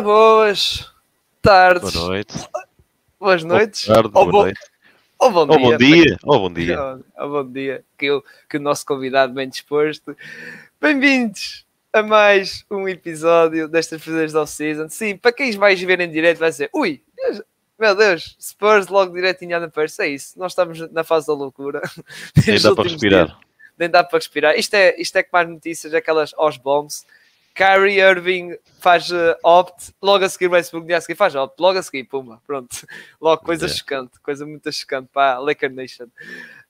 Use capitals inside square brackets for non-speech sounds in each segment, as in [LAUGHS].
boas tardes. Boa noite. Boas noites. Boa tarde, Ou boa bo- noite. Ou bom Ou dia. bom dia. Ou bom dia. Ou- bom dia. Que, o- que o nosso convidado bem disposto. Bem-vindos a mais um episódio destas Fazeres Off-Season. Sim, para quem vais ver em direto vai dizer ui, meu Deus, Spurs logo direto em Ana Pérez. É isso, nós estamos na fase da loucura. Nem dá para respirar. dias. Nem dá para respirar. Isto é, isto é que mais notícias, aquelas aos bombs. Kyrie Irving faz eh, opt, logo a seguir Westbrook, dia a seguir faz opt, logo a seguir, pumba, pronto. [LAUGHS] Logo coisa Yeah. chocante, coisa muito chocante para a Laker Nation.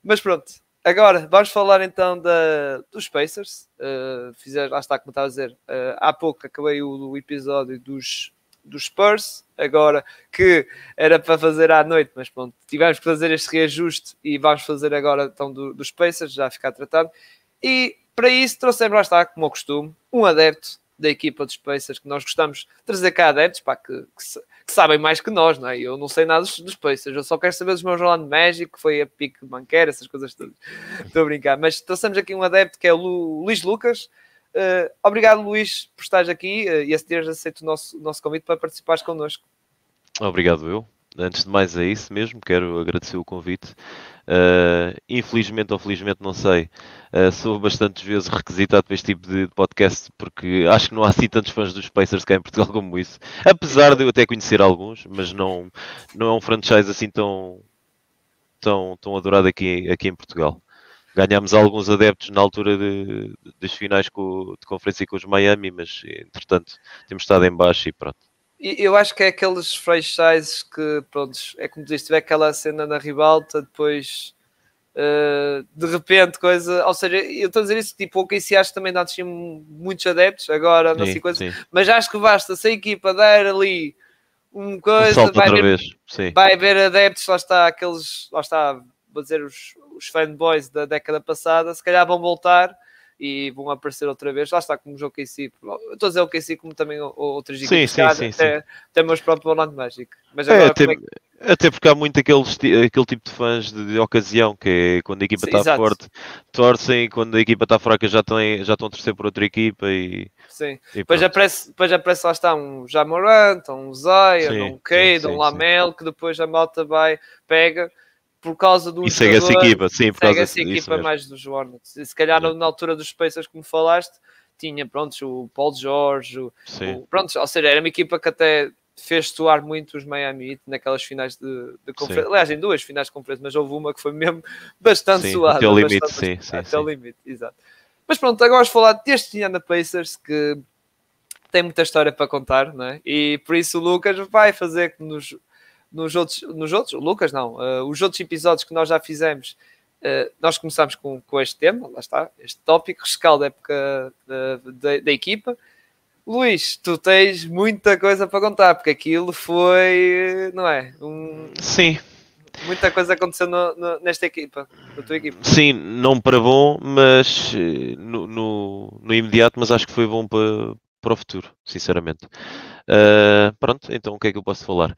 Mas pronto, agora vamos falar então da, dos Pacers. Uh, fizer, lá está, como estava a dizer, uh, há pouco acabei o, o episódio dos, dos Spurs, agora que era para fazer à noite, mas pronto, tivemos que fazer este reajuste e vamos fazer agora então do- dos Pacers, já ficar tratado. E para isso trouxemos, lá está, como ao costume, um adepto da equipa dos Pacers que nós gostamos de trazer cá adeptos pá, que, que que sabem mais que nós, não é? Eu não sei nada dos, dos Pacers, eu só quero saber dos meus Orlando Magic, que foi a pique banqueira, essas coisas todas. Estou a brincar, mas trouxemos aqui um adepto que é o Lu- Luís Lucas. Uh, obrigado, Luís, por estares aqui uh, e a teres aceito o nosso, nosso convite para participares connosco. Obrigado eu. Antes de mais é isso mesmo, quero agradecer o convite. Uh, infelizmente ou felizmente, não sei, uh, sou bastantes vezes requisitado para este tipo de podcast porque acho que não há assim tantos fãs dos Pacers cá em Portugal [LAUGHS] como isso. Apesar de eu até conhecer alguns, mas não, não é um franchise assim tão, tão, tão adorado aqui, aqui em Portugal. Ganhámos alguns adeptos na altura de, das finais com, de conferência com os Miami, mas entretanto temos estado em baixo e pronto. Eu acho que é aqueles franchises que, pronto, é como diz, tiver aquela cena na ribalta, depois uh, de repente coisa, ou seja, eu estou a dizer isso, tipo, o OKC acho que também não tinha muitos adeptos, agora não sei Sim, coisa, sim. mas acho que basta se a equipa der ali um coisa, vai. Sim. vai haver adeptos, lá está aqueles, lá está, vou dizer, os, os fanboys da década passada, se calhar vão voltar e vão aparecer outra vez. Lá está, como o OKC, eu estou a dizer OKC como também outras Sim, equipes, sim, cá, sim, até, até meus próprios Orlando Magic. Mas É, agora, até, como é que- até porque há muito aquele, aquele tipo de fãs de, de ocasião, que é quando a equipa Sim, está exato. forte, torcem, quando a equipa está fraca já, têm, já estão a torcer por outra equipa e, sim. e Depois aparece, depois aparece lá está um Jamorant, um Zion, Sim, um Cade, sim, um sim, Lamel, que depois a malta vai, pega por causa do E segue essa equipa, sim, por causa essa equipa mesmo. mais dos Hornets. Se calhar na altura dos Pacers, como falaste, tinha pronto, o Paul George, o, o- pronto, ou seja, era uma equipa que até fez soar muito os Miami Heat naquelas finais de, de conferência. Aliás, em duas finais de conferência, mas houve uma que foi mesmo [LAUGHS] bastante Sim, suada. até ao limite, bastante- sim, sim, até sim. ao limite, exato. Mas pronto, agora vamos falar deste Indiana Pacers que tem muita história para contar, não é? E por isso o Lucas vai fazer que nos, nos outros, nos outros, Lucas não, eh, os outros episódios que nós já fizemos, eh, nós começamos com, com este tema, lá está, este tópico, rescaldo da época da, da, da equipa. Luís, tu tens muita coisa para contar, porque aquilo foi, não é? Um- Sim, muita coisa aconteceu no- no- nesta equipa, na tua equipa. sim, não para bom, mas eh, no, no, no imediato, mas acho que foi bom para, para o futuro, sinceramente. Ah, pronto, então o que é que eu posso falar?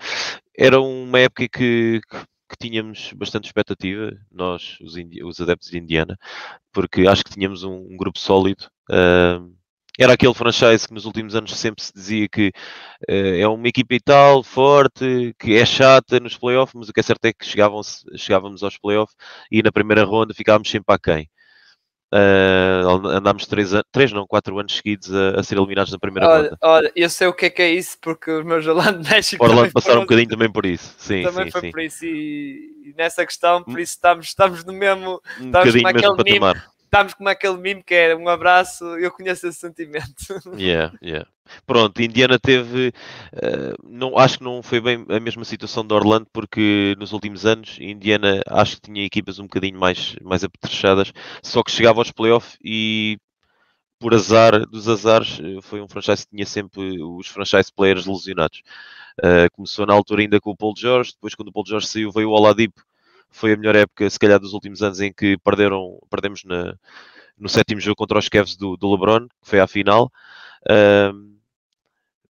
Era uma época que, que, tínhamos bastante expectativa, nós, os, os adeptos de Indiana, porque acho que tínhamos um, um grupo sólido. ah, era aquele franchise que nos últimos anos sempre se dizia que eh, é uma equipa e tal, forte, que é chata nos playoffs, mas o que é certo é que chegávamos aos playoffs e na primeira ronda ficávamos sempre aquém. Uh, andámos três, três, não, quatro anos seguidos a, a ser eliminados na primeira Olha, ronda. olha, eu sei o que é que é isso, porque os meus Orlando [LAUGHS] Magic Orlando passaram um bocadinho também por isso. Sim, também sim, foi sim. por isso e, e nessa questão, por isso estamos, estamos no mesmo, Um estamos bocadinho mesmo patamar. Estamos como aquele meme que é um abraço, eu conheço esse sentimento. [LAUGHS] Yeah, yeah. Pronto, Indiana teve, eh, não, acho que não foi bem a mesma situação de Orlando, porque nos últimos anos Indiana acho que tinha equipas um bocadinho mais, mais apetrechadas, só que chegava aos playoffs e por azar dos azares eh, foi um franchise que tinha sempre os franchise players lesionados. Eh, começou na altura ainda com o Paul George, depois quando o Paul George saiu veio o Oladipo, foi a melhor época se calhar dos últimos anos em que perderam, perdemos na, no sétimo jogo contra os Cavs do, do LeBron, que foi à final. Ahm,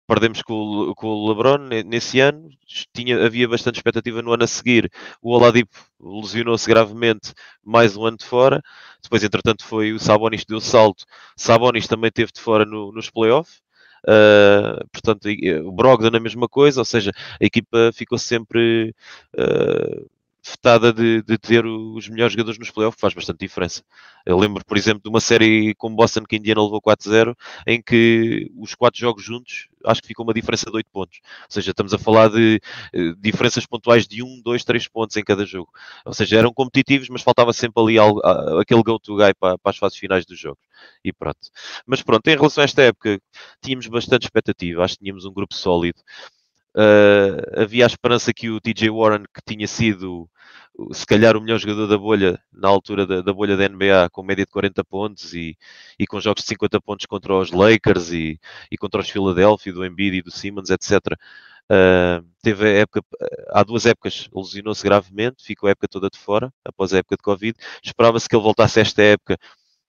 perdemos com com o LeBron ne- nesse ano. Tinha, havia bastante expectativa no ano a seguir. O Oladipo lesionou-se gravemente mais um ano de fora. Depois, entretanto, foi o Sabonis deu salto. Sabonis também teve de fora no- nos playoffs. Uh, portanto, o Brogdon a mesma coisa, ou seja, a equipa ficou sempre uh, vetada de, de, ter os melhores jogadores nos playoffs, faz bastante diferença. Eu lembro, por exemplo, de uma série com Boston que Indiana levou 4-0, em que os quatro jogos juntos, acho que ficou uma diferença de 8 pontos. Ou seja, estamos a falar de uh, diferenças pontuais de 1, 2, 3 pontos em cada jogo. Ou seja, eram competitivos, mas faltava sempre ali algo, aquele go-to-guy para, para as fases finais dos jogos. E pronto. Mas pronto, em relação a esta época, tínhamos bastante expectativa, acho que tínhamos um grupo sólido. Uh, havia a esperança que o TJ Warren, que tinha sido se calhar o melhor jogador da bolha, na altura da, da bolha da NBA, com média de 40 pontos e, e com jogos de 50 pontos contra os Lakers e, e contra os Philadelphia, do Embiid e do Simmons, etc. Uh, ah, teve a época, há duas épocas, lesionou-se gravemente, ficou a época toda de fora, após a época de Covid. Esperava-se que ele voltasse a esta época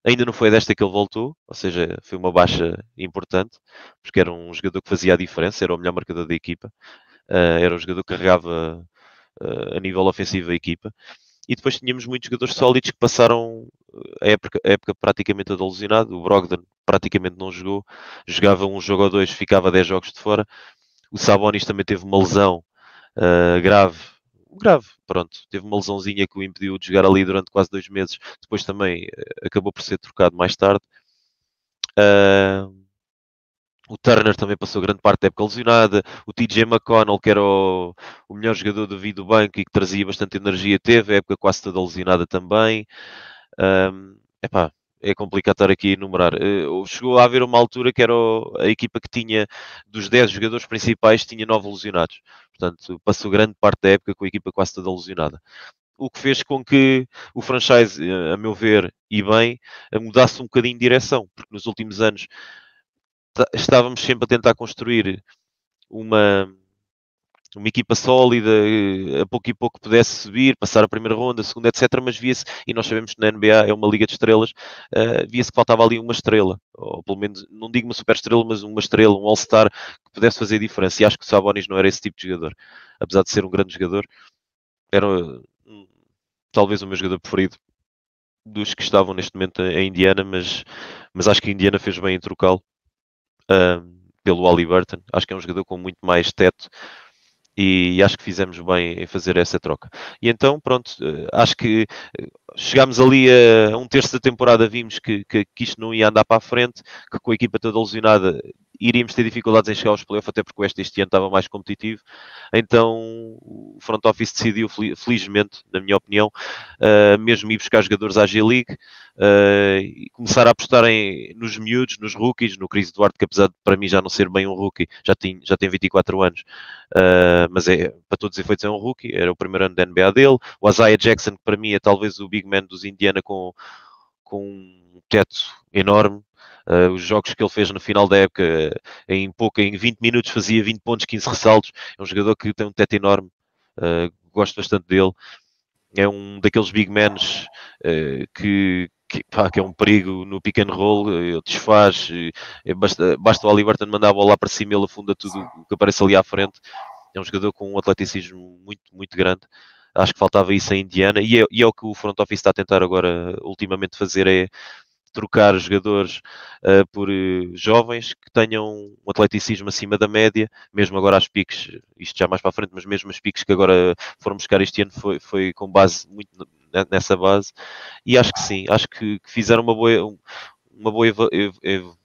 Ainda não foi desta que ele voltou, ou seja, foi uma baixa importante, porque era um jogador que fazia a diferença, era o melhor marcador da equipa, uh, era o jogador que carregava uh, a nível ofensivo a equipa. E depois tínhamos muitos jogadores sólidos que passaram a época, a época praticamente lesionado. O Brogdon praticamente não jogou, jogava um jogo ou dois, ficava 10 jogos de fora. O Sabonis também teve uma lesão uh, grave grave, pronto. Teve uma lesãozinha que o impediu de jogar ali durante quase dois meses. Depois também uh, acabou por ser trocado mais tarde. Uh, o Turner também passou grande parte da época lesionada. O TJ McConnell, que era o, o melhor jogador do vida do banco e que trazia bastante energia, teve a época quase toda lesionada também. Um, epá, é complicado estar aqui a enumerar. Uh, chegou a haver uma altura que era a equipa que tinha, dos 10 jogadores principais, tinha 9 lesionados. Portanto, passou grande parte da época com a equipa quase toda lesionada. O que fez com que o franchise, eh, a meu ver, e bem, mudasse um bocadinho de direção, porque nos últimos anos estávamos sempre a tentar construir uma, uma equipa sólida, eh, a pouco e pouco pudesse subir, passar a primeira ronda, a segunda, etc. Mas via-se, e nós sabemos que na NBA é uma liga de estrelas, uh, via-se que faltava ali uma estrela, ou pelo menos, não digo uma super estrela, mas uma estrela, um All-Star que pudesse fazer diferença. E acho que o Sabonis não era esse tipo de jogador, apesar de ser um grande jogador, era hum, talvez o meu jogador preferido dos que estavam neste momento em Indiana, mas, mas acho que a Indiana fez bem em trocá-lo. Uh, pelo Ali Burton, acho que é um jogador com muito mais teto, e acho que fizemos bem em fazer essa troca. E então, pronto, eh, acho que eh, chegámos ali a, um terço da temporada, vimos que, que, que, isto não ia andar para a frente, que com a equipa toda lesionada iríamos ter dificuldades em chegar aos playoffs, até porque o este ano estava mais competitivo. Então o front office decidiu, felizmente, na minha opinião, uh, mesmo ir buscar jogadores à G-League uh, e começar a apostar em, nos miúdos, nos rookies, no Chris Duarte, que apesar de para mim já não ser bem um rookie, já tem, já tem 24 anos, uh, mas é, para todos os efeitos é um rookie, era o primeiro ano da NBA dele. O Isaiah Jackson, que para mim é talvez o big man dos Indiana com, com um teto enorme, Uh, os jogos que ele fez no final da época, em pouco, em 20 minutos, fazia 20 pontos, 15 ressaltos. É um jogador que tem um teto enorme, uh, gosto bastante dele. É um daqueles big men uh, que, que, que, é um perigo no pick and roll, desfaz, é basta, basta o Aliberton mandar a bola para cima, ele afunda tudo o que aparece ali à frente. É um jogador com um atleticismo muito, muito grande acho que faltava isso em Indiana e é, e é, o que o front office está a tentar agora ultimamente fazer é trocar jogadores uh, por uh, jovens que tenham um atleticismo acima da média, mesmo agora as piques, isto já mais para a frente, mas mesmo as piques que agora foram buscar este ano foi, foi com base muito nessa base, e acho que sim, acho que, que fizeram uma boa, uma boa ev ev ev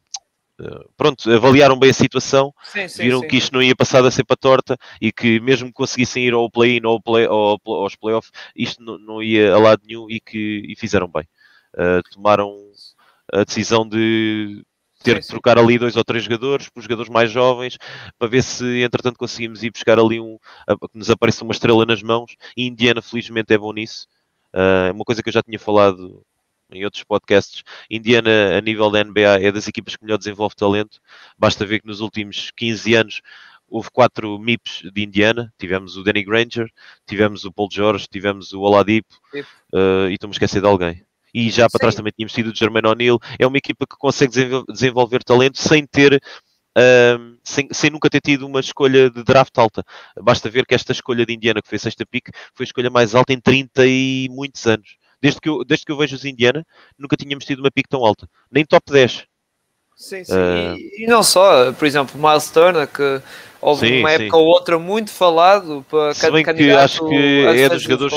eh, pronto, avaliaram bem a situação, sim, sim, viram sim. que isto não ia passar a ser para torta e que mesmo que conseguissem ir ao play-in ou play, ao, aos playoffs, isto não, não, ia a lado nenhum e que e fizeram bem. Uh, tomaram a decisão de ter de trocar ali dois ou três jogadores, para os jogadores mais jovens, para ver se entretanto conseguimos ir buscar ali um, que nos apareça uma estrela nas mãos. E Indiana, felizmente, é bom nisso. Uh, uma coisa que eu já tinha falado em outros podcasts, Indiana, a nível da NBA, é das equipas que melhor desenvolve talento. Basta ver que nos últimos 15 anos houve quatro MIPs de Indiana. Tivemos o Danny Granger, tivemos o Paul George, tivemos o Oladipo uh, e estou-me a esquecer de alguém e já para trás também tínhamos tido o Jermaine O'Neill. É uma equipa que consegue desenvolver talento sem ter. Uh, sem, sem, nunca ter tido uma escolha de draft alta. Basta ver que esta escolha de Indiana, que foi a sexta pick, foi a escolha mais alta em 30 e muitos anos. Desde que eu, desde que eu vejo os Indiana, nunca tínhamos tido uma pick tão alta. Nem top 10. Sim, sim. Uh... E, e, não só, por exemplo, Miles Turner, que houve sim, uma época sim. ou outra muito falado para Se bem que acho que é dos jogadores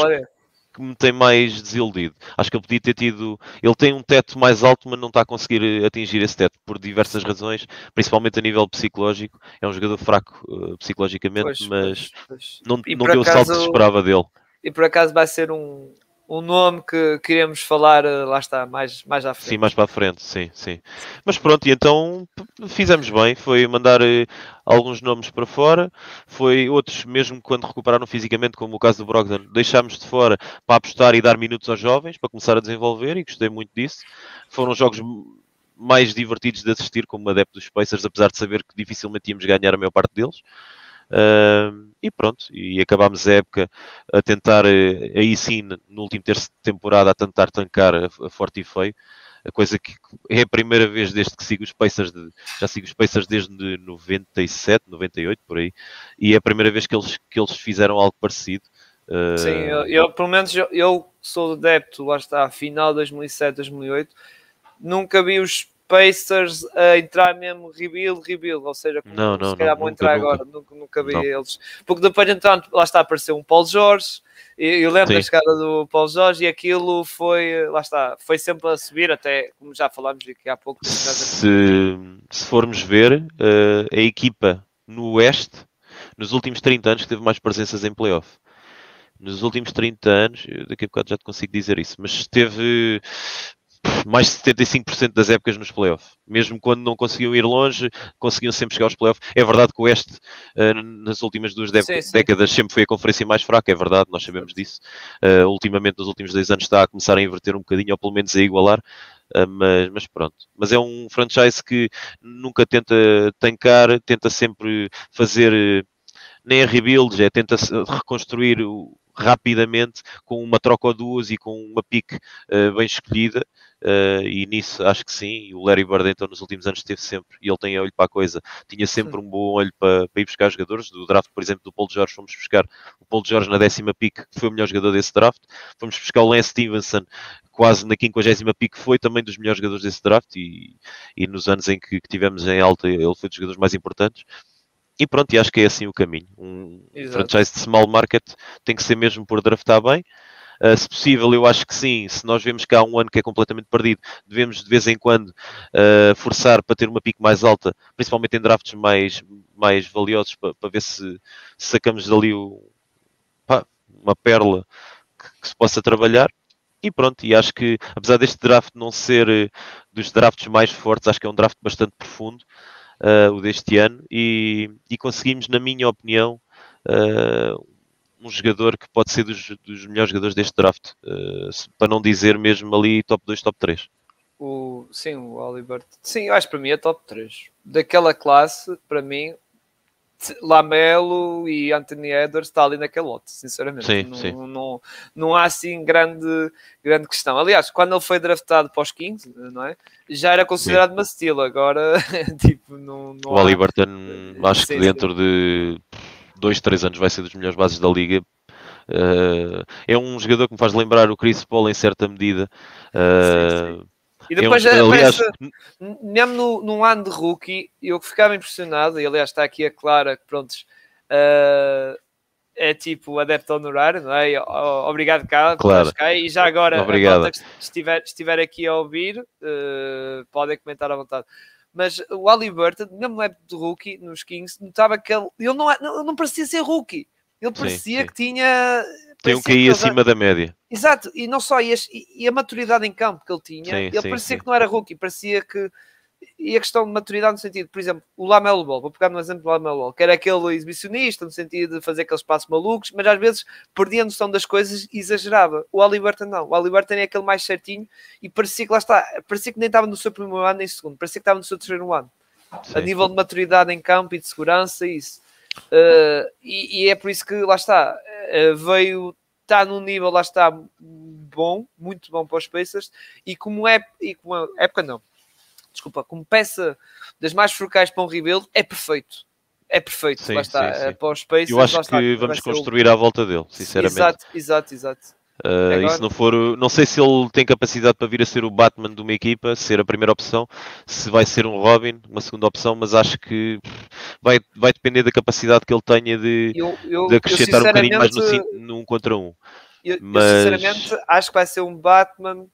que me tem mais desiludido. Acho que ele podia ter tido. Ele tem um teto mais alto, mas não está a conseguir atingir esse teto por diversas razões, principalmente a nível psicológico. É um jogador fraco uh, psicologicamente, pois, mas pois, pois. não, não deu acaso, o salto que se esperava dele. E por acaso vai ser um, um nome que queremos falar, eh, lá está, mais, mais à frente. Sim, mais para a frente, sim, sim. Mas pronto, e então fizemos bem, foi mandar eh, alguns nomes para fora, foi outros, mesmo quando recuperaram fisicamente, como o caso do Brogdon, deixámos de fora para apostar e dar minutos aos jovens, para começar a desenvolver, e gostei muito disso. Foram jogos mais divertidos de assistir como adepto dos Pacers, apesar de saber que dificilmente íamos ganhar a maior parte deles. Uh, e pronto, e acabámos a época a tentar, eh, aí sim, no último terço de temporada, a tentar tancar a, forte e feio. A coisa que é a primeira vez desde que sigo os Pacers, de, já sigo os Pacers desde 97, 98, por aí, e é a primeira vez que eles, que eles fizeram algo parecido. Sim, eu, eu, pelo menos eu, eu sou adepto, lá está, final de 2007, 2008, nunca vi os Pacers a entrar mesmo rebuild, rebuild, ou seja, como não, não, se calhar não, vão entrar nunca, agora, nunca, nunca vi não. eles. Porque depois então, lá está, apareceu um Paulo Jorge, e eu lembro Sim. da chegada do Paulo Jorge e aquilo foi, lá está, foi sempre a subir, até como já falámos aqui há pouco. Se, se formos ver, uh, a equipa no Oeste, nos últimos 30 anos, teve mais presenças em playoff nos últimos 30 anos, daqui a bocado já te consigo dizer isso, mas teve mais de 75% das épocas nos playoffs. Mesmo quando não conseguiam ir longe, conseguiam sempre chegar aos playoffs. É verdade que o Oeste, uh, nas últimas duas sim, sim. décadas, sempre foi a conferência mais fraca, é verdade, nós sabemos disso. Uh, ultimamente, nos últimos dois anos, está a começar a inverter um bocadinho, ou pelo menos a igualar. Uh, mas, mas, pronto. Mas é um franchise que nunca tenta tancar, tenta sempre fazer nem a rebuilds, é tenta reconstruir o, rapidamente com uma troca ou duas e com uma pique uh, bem escolhida. Uh, e nisso acho que sim. O Larry Bird, então, nos últimos anos esteve sempre, e ele tem olho para a coisa, tinha sempre sim. um bom olho para, para, ir buscar jogadores. Do draft, por exemplo, do Paul George, fomos buscar o Paul George na décima pick, que foi o melhor jogador desse draft. Fomos buscar o Lance Stevenson, quase na quinquagésima pick, foi também dos melhores jogadores desse draft. E, e nos anos em que, que tivemos em alta, ele foi dos jogadores mais importantes. E pronto, e acho que é assim o caminho. Um Exato. franchise de small market tem que ser mesmo por draftar bem. Uh, se possível, eu acho que sim. Se nós vemos que há um ano que é completamente perdido, devemos de vez em quando uh, forçar para ter uma pique mais alta, principalmente em drafts mais, mais valiosos, para, para ver se, se, sacamos dali o, pá, uma pérola que, que, se possa trabalhar. E pronto, e acho que apesar deste draft não ser uh, dos drafts mais fortes, acho que é um draft bastante profundo uh, o deste ano, e, e, conseguimos, na minha opinião, uh, um jogador que pode ser dos, dos melhores jogadores deste draft, uh, para não dizer mesmo ali top 2, top 3. O, sim, o Oliver. Sim, eu acho que para mim é top 3. Daquela classe, para mim, Lamelo e Anthony Edwards está ali naquele lote, sinceramente. Sim, não, sim. Não, não, há assim grande, grande questão. Aliás, quando ele foi draftado para os Kings, não é? já era considerado sim. uma steal, agora [LAUGHS] tipo, não, não O há... Aliberton, acho que dentro de dois, três anos vai ser dos melhores bases da liga. Uh, é um jogador que me faz lembrar o Chris Paul em certa medida. Uh, e depois, eu, aliás, mesmo no, num ano de rookie, eu ficava impressionado, e aliás está aqui a Clara, que pronto, uh, é tipo adepto honorário, não é? Obrigado, cá, claro. E já agora, Obrigado. a que estiver, estiver aqui a ouvir, uh, podem comentar à vontade. Mas o Ali Burton, mesmo no época do rookie, nos Kings, notava que ele, ele não, não, não parecia ser rookie. Ele parecia sim, sim. que tinha tem um QI acima da média. Exato, e não só, e a, e a, maturidade em campo que ele tinha, sim, ele parecia que não era rookie, parecia que. E a questão de maturidade no sentido, por exemplo, o Lamelo Ball, vou pegar no exemplo do Lamelo Ball, que era aquele exibicionista no sentido de fazer aqueles passos malucos, mas às vezes perdia a noção das coisas e exagerava. O Aliberton não, o Aliberton é aquele mais certinho e parecia que lá está, parecia que nem estava no seu primeiro ano nem segundo, parecia que estava no seu terceiro ano. A nível de maturidade em campo e de segurança, isso. Uh, e, e, é por isso que lá está, uh, veio, está num nível, lá está, bom, muito bom para os Pacers, e como é, e como época não, desculpa, como peça das mais focais para um rebuild, é perfeito. É perfeito, sim, lá está, sim, sim. para os Pacers. Eu acho que vamos construir à volta dele, sinceramente. Exato, exato, exato. Uh, e se não for, não sei se ele tem capacidade para vir a ser o Batman de uma equipa, ser a primeira opção, se vai ser um Robin, uma segunda opção, mas acho que vai, vai depender da capacidade que ele tenha de, eu, eu, de acrescentar um bocadinho mais no, um contra um. Eu, mas... eu, sinceramente acho que vai ser um Batman.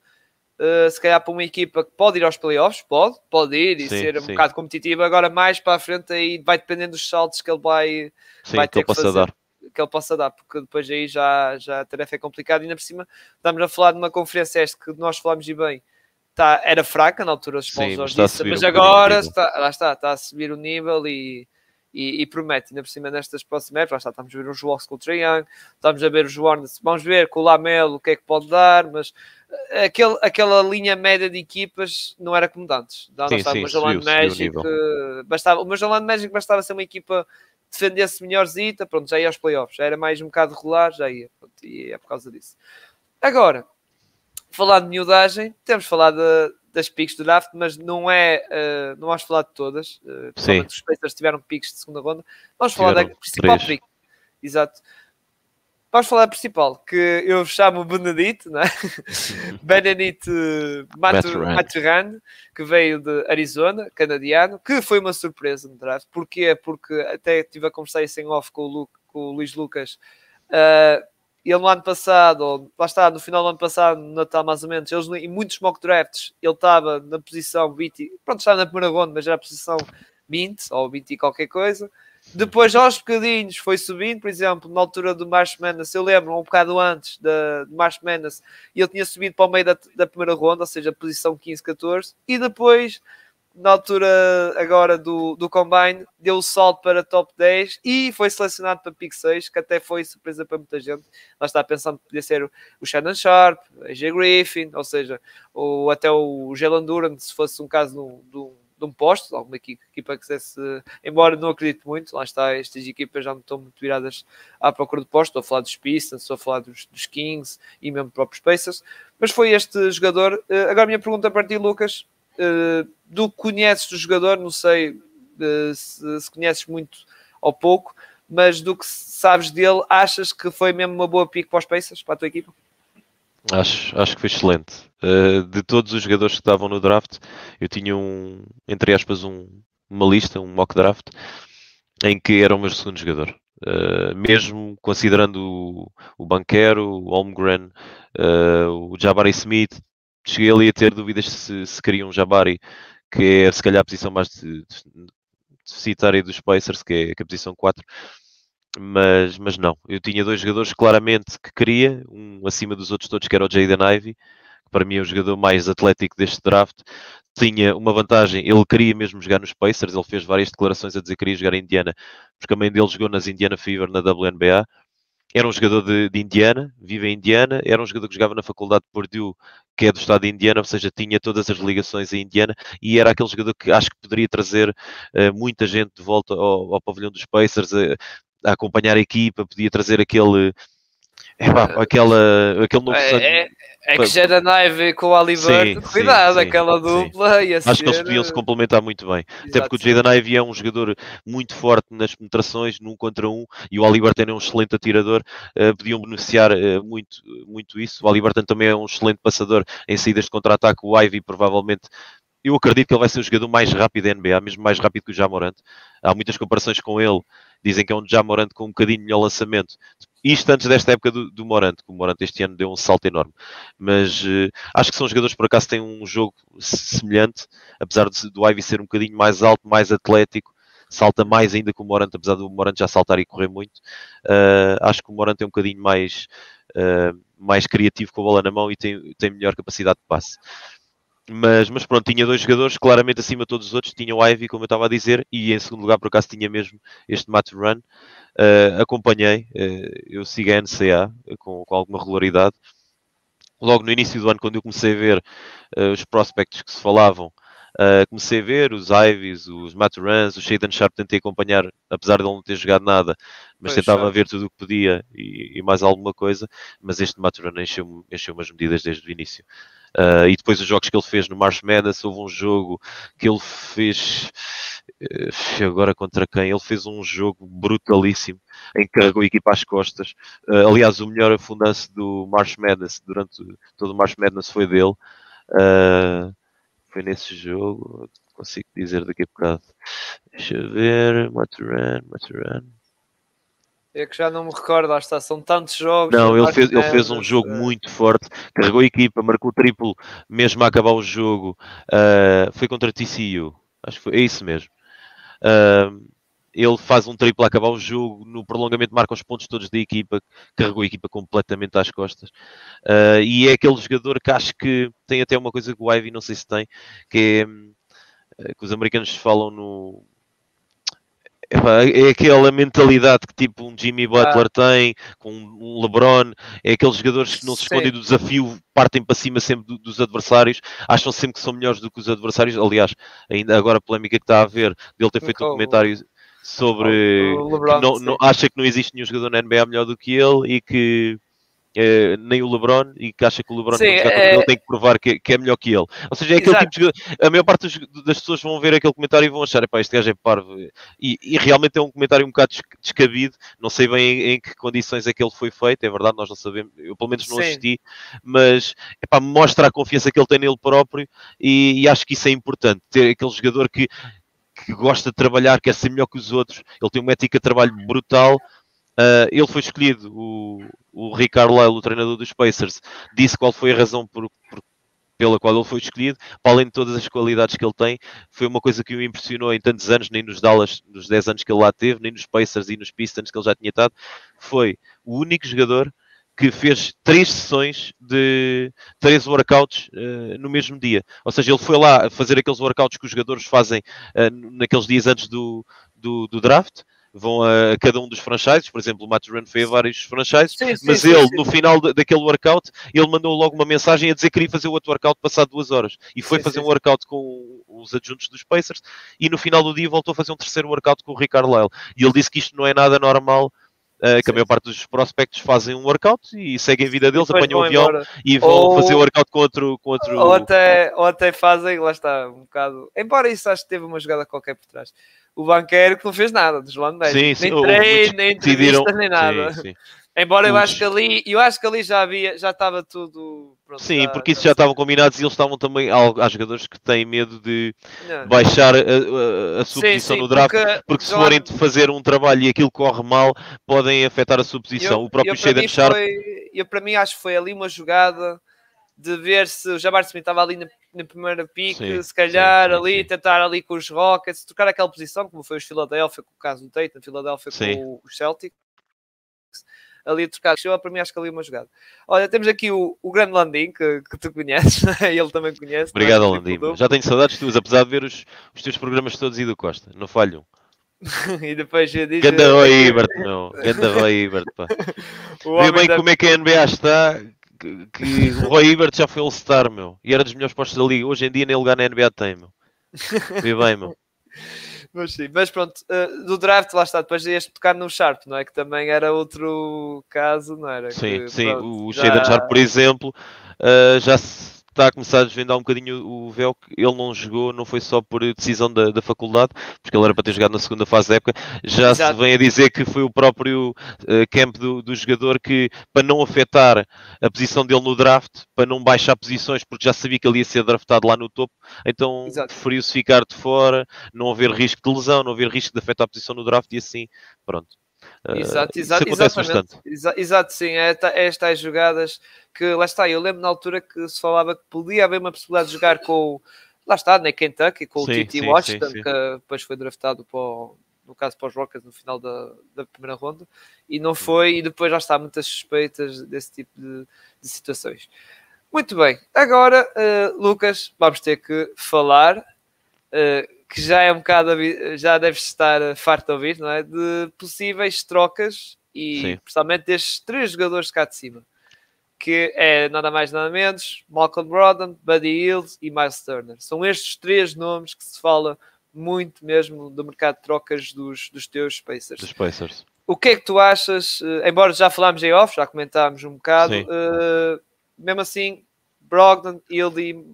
Uh, se calhar para uma equipa que pode ir aos playoffs, pode, pode ir e sim, ser um sim. bocado competitiva. Agora, mais para a frente, aí vai dependendo dos saltos que ele vai, sim, vai ter que, fazer. Dar que ele possa dar, porque depois aí já, já a tarefa é complicada. E ainda por cima, estamos a falar de uma conferência esta que nós falámos e bem, tá, era fraca na altura, os Sim, mas, disse, mas um agora está, lá está, está a subir o nível e, e, e, promete, ainda por cima nestas próximas épocas, está, estamos a ver os Wolves com o Young, estamos a ver os Warners, vamos ver com o Lamelo o que é que pode dar, mas eh, aquele, aquela linha média de equipas não era como antes. Não, sim, sim, o Magellan Magic, bastava, o Magellan Magic bastava ser uma equipa defendesse melhorzita, pronto, já ia aos playoffs, já era mais um bocado regular, já ia, pronto, e é por causa disso. Agora, falar de miudagem, temos falado das picks do draft, mas não é, uh, não vamos falar de todas, uh, os Pacers tiveram picks de segunda ronda, vamos falar tiveram da principal três. pick, exato. Vamos falar da principal, que eu chamo Benedito, não é? [LAUGHS] Benedito Maturand, que veio de Arizona, canadiano, que foi uma surpresa no draft. Porquê? Porque até estive a conversar isso em off com o, Lu, com o Luís Lucas. Uh, ele no ano passado, ou, lá está, no final do ano passado, no Natal mais ou menos, eles, em muitos mock drafts, ele estava na posição 20, pronto, estava na primeira ronda, mas era a posição 20 ou 20 e qualquer coisa. Depois, aos bocadinhos, foi subindo, por exemplo, na altura do March Madness, eu lembro, um bocado antes da, de March Madness, ele tinha subido para o meio da, da primeira ronda, ou seja, posição 15, 14, e depois, na altura agora do, do Combine, deu o salto para top 10 e foi selecionado para pick 6, que até foi surpresa para muita gente. Lá está pensando que podia ser o, Shannon Sharp, a J. Griffin, ou seja, ou até o Jalen Duran, se fosse um caso do, de um posto, alguma equipa que quisesse, embora não acredito muito, lá está, estas equipas já não estão muito viradas à procura de posto, estou a falar dos Pistons, estou a falar dos, dos Kings e mesmo próprios Pacers, mas foi este jogador. Eh, agora a minha pergunta para ti, Lucas, do que conheces do jogador, não sei eh, se, se conheces muito ou pouco, mas do que sabes dele, achas que foi mesmo uma boa pick para os Pacers, para a tua equipa? Acho, acho que foi excelente. Uh, de todos os jogadores que estavam no draft, eu tinha um, entre aspas, um, uma lista, um mock draft, em que era o meu segundo jogador. Uh, mesmo considerando o, o Banquero, o Holmgren, uh, o Jabari Smith, cheguei ali a ter dúvidas se, se queria um Jabari, que é se calhar a posição mais deficitária dos Pacers, que é, que é a posição 4 mas, mas não. Eu tinha dois jogadores claramente que queria, um acima dos outros todos, que era o Jaden Ivey, que para mim é o jogador mais atlético deste draft. Tinha uma vantagem, ele queria mesmo jogar nos Pacers, ele fez várias declarações a dizer que queria jogar em Indiana, porque a mãe dele jogou nas Indiana Fever na WNBA. Era um jogador de, de, Indiana, vive em Indiana, era um jogador que jogava na Faculdade de Purdue, que é do estado de Indiana, ou seja, tinha todas as ligações a Indiana, e era aquele jogador que acho que poderia trazer uh, muita gente de volta ao, ao pavilhão dos Pacers, uh, a acompanhar a equipa, podia trazer aquele. É, pá, aquela, aquele novo é, é, é que Jaden Ivey com o Oliver, cuidado, sim, aquela dupla sim. Acho ser... que eles podiam se complementar muito bem. Exato, Até porque o Jaden Ivey é um jogador muito forte nas penetrações, num contra um, e o Oliverton é um excelente atirador, uh, podiam beneficiar uh, muito, muito isso. O Oliverton também é um excelente passador em saídas de contra-ataque. O Ivey provavelmente eu acredito que ele vai ser o jogador mais rápido da NBA, mesmo mais rápido que o Jamorant. Há muitas comparações com ele. Dizem que é um Jamorant com um bocadinho melhor lançamento. Isto antes desta época do, do Morant, que o Morant este ano deu um salto enorme. Mas uh, acho que são jogadores por acaso que têm um jogo semelhante, apesar de, do Ivy ser um bocadinho mais alto, mais atlético, salta mais ainda que o Morant, apesar do Morant já saltar e correr muito. Uh, acho que o Morant é um bocadinho mais, uh, mais criativo com a bola na mão e tem, tem melhor capacidade de passe. Mas, mas pronto, tinha dois jogadores claramente acima de todos os outros. Tinha o Ivy, como eu estava a dizer, e em segundo lugar, por acaso, tinha mesmo este Matt Run. Uh, acompanhei, uh, eu sigo a NCA com, com, alguma regularidade. Logo no início do ano, quando eu comecei a ver uh, os prospects que se falavam, comecei a ver os Ivies, os Matt Runs, o Shaden Sharp, tentei acompanhar, apesar de ele não ter jogado nada, mas pois tentava ver tudo o que podia e, e, mais alguma coisa. Mas este Matt Run encheu-me encheu umas medidas desde o início. Uh, e depois os jogos que ele fez no March Madness, houve um jogo que ele fez uh, agora contra quem? Ele fez um jogo brutalíssimo em que carregou a equipa às costas. Uh, aliás, o melhor afundance do March Madness durante todo o March Madness foi dele. foi nesse jogo, consigo dizer daqui a bocado. Deixa eu ver, Maturan, Maturan. É que já não me recordo, lá está, são tantos jogos. Não, ele fez, ele fez um jogo é. muito forte, carregou a equipa, marcou triplo mesmo a acabar o jogo. Uh, foi contra TCU, acho que foi, é isso mesmo. Uh, ele faz um triplo a acabar o jogo, no prolongamento marca os pontos todos da equipa, carregou a equipa completamente às costas. Uh, e é aquele jogador que acho que tem até uma coisa que o Ivy não sei se tem, que é que os americanos falam no é aquela mentalidade que tipo um Jimmy Butler ah. tem, com um LeBron, é aqueles jogadores que não se escondem do desafio, partem para cima sempre do, dos adversários, acham sempre que são melhores do que os adversários. Aliás, ainda agora a polémica que está a haver dele ter feito um comentário sobre LeBron, que não, não, acha que não existe nenhum jogador na NBA melhor do que ele e que é, nem o LeBron e que acha que o LeBron Sim, é... ele tem que provar que, que, é melhor que ele. Ou seja, é aquele Exato. tipo de A maior parte das pessoas vão ver aquele comentário e vão achar, este gajo é parvo. E, e, realmente é um comentário um bocado descabido. Não sei bem em, em, que condições é que ele foi feito, é verdade, nós não sabemos. Eu pelo menos não Sim. assisti, mas epá, mostra a confiança que ele tem nele próprio e, e acho que isso é importante. Ter aquele jogador que, que gosta de trabalhar, quer ser melhor que os outros, ele tem uma ética de trabalho brutal Uh, ele foi escolhido, o, o Rick o treinador dos Pacers, disse qual foi a razão por, por, pela qual ele foi escolhido, para além de todas as qualidades que ele tem, foi uma coisa que o impressionou em tantos anos, nem nos Dallas, nos 10 anos que ele lá teve, nem nos Pacers e nos Pistons que ele já tinha estado, foi o único jogador que fez três sessões de três workouts uh, no mesmo dia. Ou seja, ele foi lá fazer aqueles workouts que os jogadores fazem uh, naqueles dias antes do, do, do draft, vão a, cada um dos franchises, por exemplo, o Matt Run foi a vários franchises, sim, sim, mas sim, ele, no final daquele workout, ele mandou logo uma mensagem a dizer que queria fazer o outro workout passado duas horas. E foi fazer um workout com os adjuntos dos Pacers e no final do dia voltou a fazer um terceiro workout com o Rick Carlisle. E ele disse que isto não é nada normal Uh, que a maior parte dos prospectos fazem um workout e seguem a vida deles, apanham o avião embora. e vão ou, fazer o workout com outro, com outro. Ou até, ou até fazem, lá está, um bocado. Embora isso acho que teve uma jogada qualquer por trás. O banqueiro que não fez nada dos holandeses. nem treino, nem entrevistas, nem nada. Sim, sim. Embora eu acho que ali, eu acho que ali já havia, já estava tudo. Pronto, Sim, porque isso já estavam combinados e eles estavam também. Há, jogadores que têm medo de não. baixar a, a, a sua sim, posição sim, no draft, porque, porque se forem fazer um trabalho e aquilo corre mal, podem afetar a sua posição. Eu, o próprio Shaden Sharp. Foi, eu, para mim, acho que foi ali uma jogada de ver se o Jabbar Smith estava ali na, na primeira pique, sim, se calhar sim, sim, ali, tentar ali com os Rockets, trocar aquela posição, como foi os Philadelphia, com o caso do Tate, Philadelphia com os Celtics ali a trocar show, para mim acho que ali é uma jogada. Olha, temos aqui o, o grande Landim, que, que tu conheces, [LAUGHS] ele também conhece. É? Obrigado, Landim. Já tenho saudades de tu, apesar de ver os, os teus programas todos e do Costa, não falham. [LAUGHS] e depois eu disse... Ganda Roy Ibert, não. Ganda Roy Ibert, pá. [LAUGHS] Vê bem da... como é que a NBA está, que, que o Roy Ibert já foi All-Star, meu. E era dos melhores postos da liga. Hoje em dia nem lugar na NBA tem, meu. Vê bem, meu. Mas sim, mas pronto, uh, do draft lá está, depois ias tocar no Sharp, não é? Que também era outro caso, não era? Sim, que, sim, pronto, o já... Shaden Sharp, por exemplo, uh, já se está a começar a desvendar um bocadinho o véu que ele não jogou, não foi só por decisão da, da faculdade, porque ele era para ter jogado na segunda fase da época. Já Exato. se vem a dizer que foi o próprio uh, camp do, do jogador que, para não afetar a posição dele no draft, para não baixar posições, porque já sabia que ele ia ser draftado lá no topo, então preferiu-se ficar de fora, não haver risco de lesão, não haver risco de afetar a posição no draft e assim, pronto. Exato, exato, exatamente. Exato, exato, sim, é, é estas jogadas que lá está. Eu lembro na altura que se falava que podia haver uma possibilidade de jogar com lá está, na Kentucky, com sim, o Titi Washington, sim, sim. que depois foi draftado para o, no caso para os Rockets no final da, da primeira ronda, e não foi, e depois já está muitas suspeitas desse tipo de, de situações. Muito bem, agora, uh, Lucas, vamos ter que falar. Uh, que já é um bocado, já deves estar farto de ouvir, não é? De possíveis trocas e Sim. principalmente destes três jogadores cá de cima, que é nada mais nada menos Malcolm Brogdon, Buddy Hield e Miles Turner. São estes três nomes que se fala muito mesmo do mercado de trocas dos, dos teus Pacers. Dos Pacers. O que é que tu achas, uh, embora já falámos em off, já comentámos um bocado, uh, mesmo assim, Brogdon, Ildi.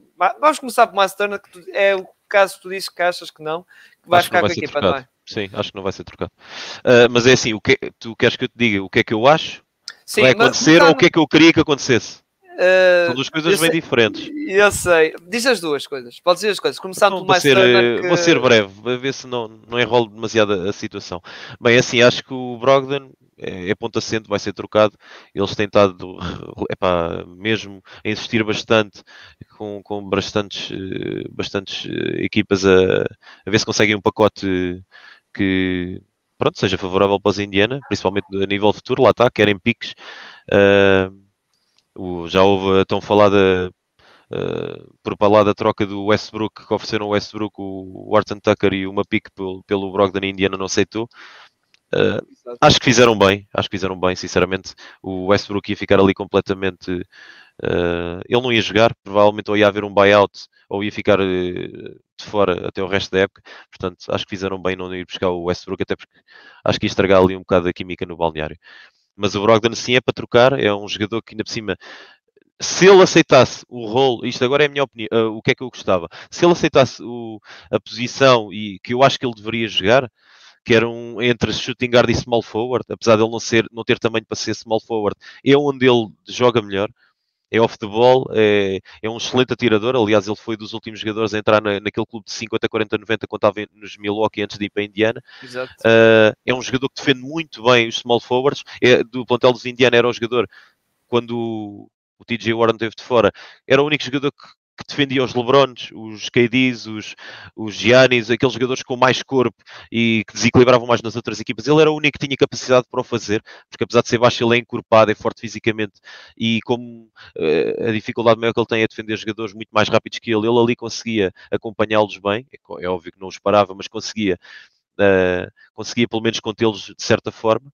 Vamos começar por Miles Turner, que é o caso tu dizes que achas que não, que vai Acho que ficar com a equipa, trocado. não é? Sim, acho que não vai ser trocado. Ah, mas é assim, o que, tu queres que eu te diga o que é que eu acho que vai mas acontecer ou começando, o que é que eu queria que acontecesse? eh, São duas coisas bem sei- diferentes. Eu sei. Diz as duas coisas. Pode dizer as coisas. Começando Então, pelo vou, mais ser, eh, Que... vou ser breve, a ver se não, não enrolo demasiado a, a situação. Bem, assim, acho que o Brogdon é, é ponto assente, vai ser trocado. Eles têm estado, [LAUGHS] epá, mesmo a insistir bastante, com, com bastantes, eh, bastantes eh, equipas a, a ver se conseguem um pacote que pronto, seja favorável para os Indiana, principalmente a nível futuro, lá está, querem piques. Ah, o- já houve a tão falada Uh, por falar da troca do Westbrook, que ofereceram o Westbrook, o Wharton Tucker e uma pick pelo, pelo Brogdon Indiana não aceitou. Uh, acho que fizeram bem, acho que fizeram bem, sinceramente. O Westbrook ia ficar ali completamente. uh, ele não ia jogar, provavelmente ou ia haver um buyout ou ia ficar uh, de fora até o resto da época. Portanto, acho que fizeram bem não ir buscar o Westbrook, até porque acho que ia estragar ali um bocado a química no balneário. Mas o Brogdon sim é para trocar, é um jogador que ainda por cima se ele aceitasse o role, isto agora é a minha opinião, uh, o que é que eu gostava, se ele aceitasse o, a posição e que eu acho que ele deveria jogar, que era um entre shooting guard e small forward, apesar de ele não, ser, não ter tamanho para ser small forward, é onde ele joga melhor. É off the ball, é, é um excelente atirador. Aliás, ele foi dos últimos jogadores a entrar na, naquele clube de 50, 40, 90 quando estava nos Milwaukee antes de ir para a Indiana. Uh, é um jogador que defende muito bem os small forwards. É, do plantel dos Indiana era um jogador quando o TJ Warren teve de fora, era o único jogador que defendia os Lebrons, os KDs, os, os Giannis, aqueles jogadores com mais corpo e que desequilibravam mais nas outras equipas. Ele era o único que tinha capacidade para o fazer, porque apesar de ser baixo, ele é encorpado, é forte fisicamente e como uh, a dificuldade maior que ele tem é defender jogadores muito mais rápidos que ele, ele ali conseguia acompanhá-los bem. É, é, óbvio que não os parava, mas conseguia, uh, conseguia pelo menos contê-los de certa forma.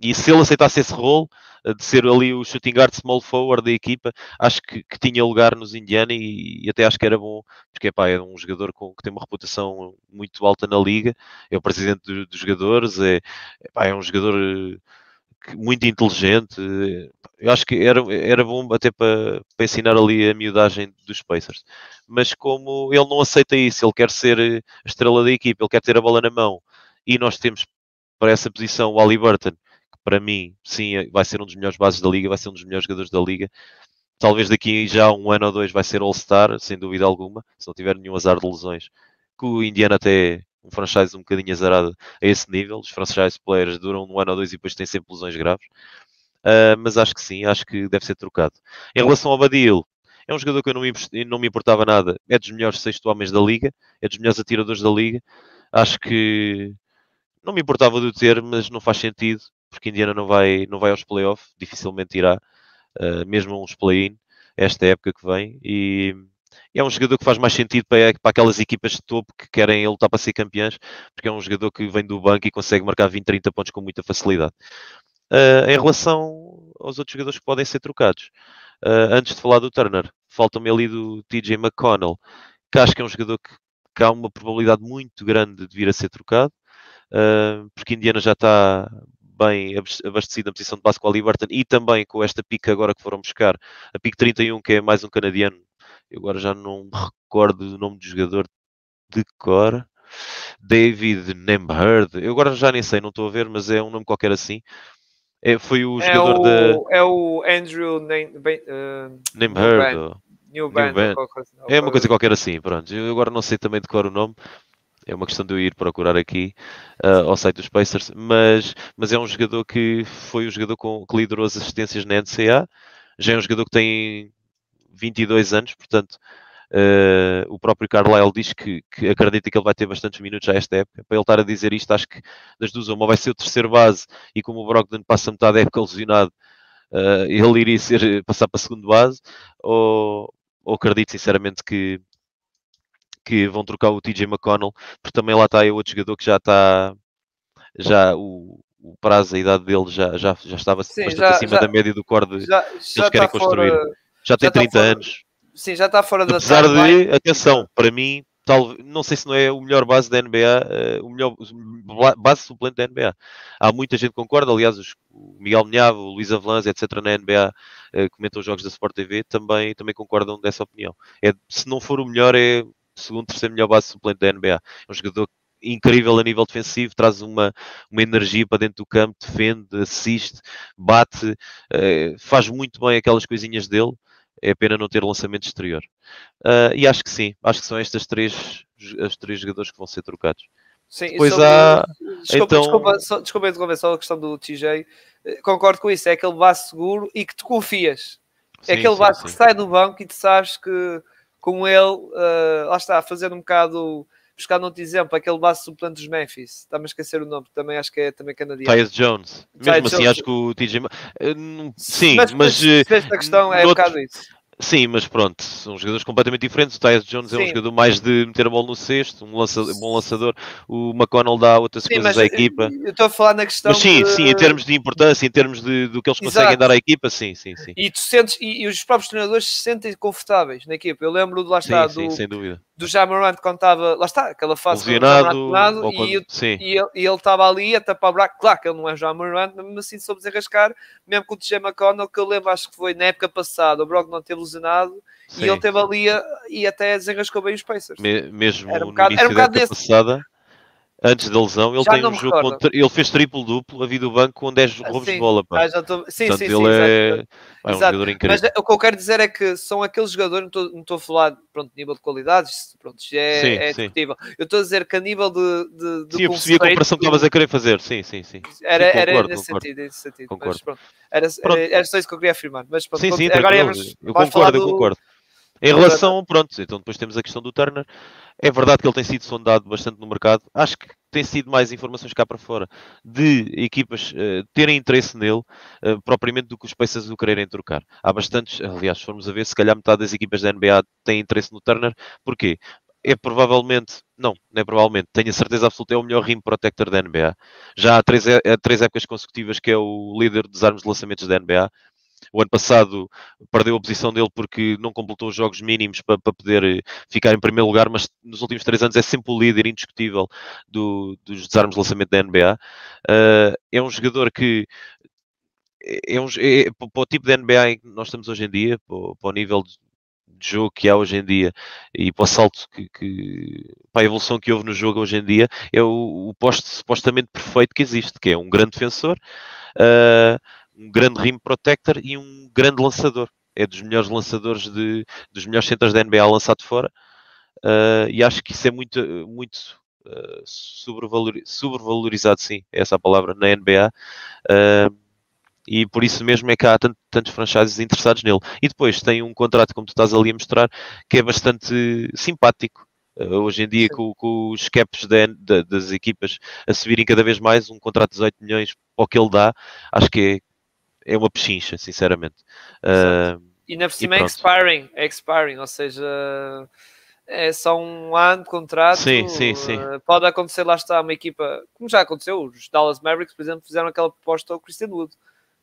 E se ele aceitasse esse role de ser ali o shooting guard small forward da equipa, acho que, que tinha lugar nos Indiana e, e, até acho que era bom, porque epá, é um jogador com, que tem uma reputação muito alta na liga, é o presidente do, dos jogadores, é, epá, é um jogador muito inteligente. Eu acho que era, era bom até para, para ensinar ali a miudagem dos Pacers. Mas como ele não aceita isso, ele quer ser a estrela da equipa, ele quer ter a bola na mão, e nós temos para essa posição o Ali Burton, para mim, sim, vai ser um dos melhores bases da liga, vai ser um dos melhores jogadores da liga. Talvez daqui já um ano ou dois vai ser All-Star, sem dúvida alguma, se não tiver nenhum azar de lesões. Que o Indiana até é um franchise um bocadinho azarado a esse nível. Os franchise players duram um ano ou dois e depois têm sempre lesões graves. Uh, mas acho que sim, acho que deve ser trocado. Em relação ao Badil, é um jogador que eu não me, não me importava nada. É dos melhores sexto homens da liga, é dos melhores atiradores da liga. Acho que não me importava de o ter, mas não faz sentido porque Indiana não vai, não vai aos playoffs, dificilmente irá, uh, mesmo uns play-in, esta época que vem, e, e, é um jogador que faz mais sentido para, para aquelas equipas de topo que querem lutar para ser campeãs, porque é um jogador que vem do banco e consegue marcar 20, 30 pontos com muita facilidade. Uh, em relação aos outros jogadores que podem ser trocados, uh, antes de falar do Turner, falta-me ali do TJ McConnell, que acho que é um jogador que, que há uma probabilidade muito grande de vir a ser trocado, uh, porque Indiana já está bem abastecido na posição de base com a Liberton e também com esta pica agora que foram buscar, a pick 31, que é mais um canadiano. Eu agora já não me recordo do nome do jogador de cor. David Nemhard. Eu agora já nem sei, não estou a ver, mas é um nome qualquer assim. É, foi o é jogador o, da. É o Andrew Nem, uh, Nemhard. ou- New New Band. Coisa- É uma coisa qualquer assim, pronto. Eu agora não sei também de cor o nome. É uma questão de eu ir procurar aqui uh, ao site dos Pacers, mas, mas é um jogador que foi o jogador com, que liderou as assistências na NCA. Já é um jogador que tem 22 anos, portanto, uh, o próprio Carlisle diz que, que acredita que ele vai ter bastantes minutos já esta época. Para ele estar a dizer isto, acho que das duas, uma vai ser o terceiro base e como o Brogdon passa metade da época lesionado, uh, ele iria ser, passar para a segunda base, ou, ou acredito sinceramente que, que vão trocar o TJ McConnell, porque também lá está é outro jogador que já está, já o, o prazo, a idade dele já, já, já estava Sim, bastante já- acima já- da média do core de, Já, eles já querem construir. fora. já tem já está 30 fora- anos. Sim, já está fora da Apesar de, atenção, para mim, tal, não sei se não é o melhor base da NBA, uh, o melhor base suplente da NBA. Há muita gente que concorda, aliás, os, o Miguel Minhavo, o Luís Avelãs, etc., na NBA, uh, comentam os jogos da Sport TV, também, também concordam dessa opinião. É, se não for o melhor, é segundo, terceiro melhor base suplente da NBA. É um jogador incrível a nível defensivo, traz uma, uma energia para dentro do campo, defende, assiste, bate, uh, faz muito bem aquelas coisinhas dele. É pena não ter lançamento exterior. Uh, e acho que sim, acho que são estas três, as três jogadores que vão ser trocados. Sim, Depois há. Desculpa, então... desculpa, só, desculpa interromper só a questão do TJ. Eh, concordo com isso, é aquele base seguro e que te confias. É sim, aquele sim, base sim. que sai do banco e tu sabes que com ele, uh, lá está, fazendo um bocado buscar outro exemplo, aquele base suplente dos Memphis, está-me a esquecer o nome, também acho que é também canadiano. Tyus Jones, mesmo Tyus assim Jones. acho que o TJ. Eh, sim, mas. mas esta questão é um bocado isso. Sim, mas pronto, são jogadores completamente diferentes. O Tyus Jones Sim. é um jogador mais de meter a bola no cesto, um lançador, bom lançador. O McConnell dá outras sim, coisas à equipa. Eu estou a falar na questão. Mas sim, de... sim, em termos de importância, em termos de, do que eles conseguem Exato. dar à equipa, sim, sim, sim. E tu sentes, e, e, os próprios treinadores se sentem confortáveis na equipa. Eu lembro de lá está, sim, do, sim, sem dúvida do Jamarant quando estava, lá está, aquela fase Lesionado, quando, e, e, ele estava ali a tapar o buraco, claro que ele não é Jamarant, mas mesmo assim soube desenrascar, mesmo com o TJ McConnell, que eu lembro, acho que foi na época passada, o Brock não teve lesionado, Sim. e ele esteve ali a, e até desenrascou bem os Pacers. Me, mesmo era um bocado, no início era um bocado da época desse... passada, antes da lesão, ele Já tem um jogo contra, ele fez triplo duplo a vida do banco com 10 ah, roubos de bola. Pá. Ah, tô... Sim, Portanto, sim, ele sim, é... é, um jogador incrível. Mas o que eu quero dizer é que são aqueles jogadores, não estou a falar pronto, nível de qualidade, pronto, é, sim, é discutível. Eu estou a dizer que a nível de. de, de sim, eu percebi a comparação que estavas a querer fazer, sim, sim, sim. Era, sim, concordo, era nesse concordo. sentido, nesse sentido. Concordo. Mas, pronto, era, era só isso que eu queria afirmar. Mas, pronto, sim, sim, agora eu concordo, eu concordo. Em relação, pronto, então depois temos a questão do Turner. É verdade que ele tem sido sondado bastante no mercado. Acho que tem sido mais informações cá para fora de equipas uh, terem interesse nele, uh, propriamente do que os Pacers o quererem trocar. Há bastantes, aliás, formos a ver, se calhar metade das equipas da NBA têm interesse no Turner. Porquê? É provavelmente, não, não é provavelmente, tenho a certeza absoluta, é o melhor rim protector da NBA. Já há três, há três épocas consecutivas que é o líder dos armas de lançamentos da NBA. O ano passado perdeu a posição dele porque não completou os jogos mínimos para, para poder eh, ficar em primeiro lugar, mas nos últimos três anos é sempre o líder indiscutível do, dos desarmes de lançamento da NBA. Uh, é um jogador que é, um, é, para o tipo de NBA em que nós estamos hoje em dia, para, para o nível de, de jogo que há hoje em dia e para o salto que, que, para a evolução que houve no jogo hoje em dia é o, o posto supostamente perfeito que existe, que é um grande defensor, uh, um grande rim protector e um grande lançador. É dos melhores lançadores de, dos melhores centros da NBA lançado fora. Uh, e acho que isso é muito, muito uh, sobrevalorizado, sim, é essa a palavra, na NBA. Uh, e por isso mesmo é que há tanto, tantos franchises interessados nele. E depois tem um contrato, como tu estás ali a mostrar, que é bastante simpático. Hoje em dia, com, com, os caps de, de, das equipas a subirem cada vez mais, um contrato de 18 milhões para o que ele dá, acho que é, é uma pechincha, sinceramente. Uh, e na por cima é expiring, é expiring, ou seja, é só um ano de contrato. Sim, sim, sim. Uh, pode acontecer, lá está, uma equipa, como já aconteceu, os Dallas Mavericks, por exemplo, fizeram aquela proposta ao Christian Wood.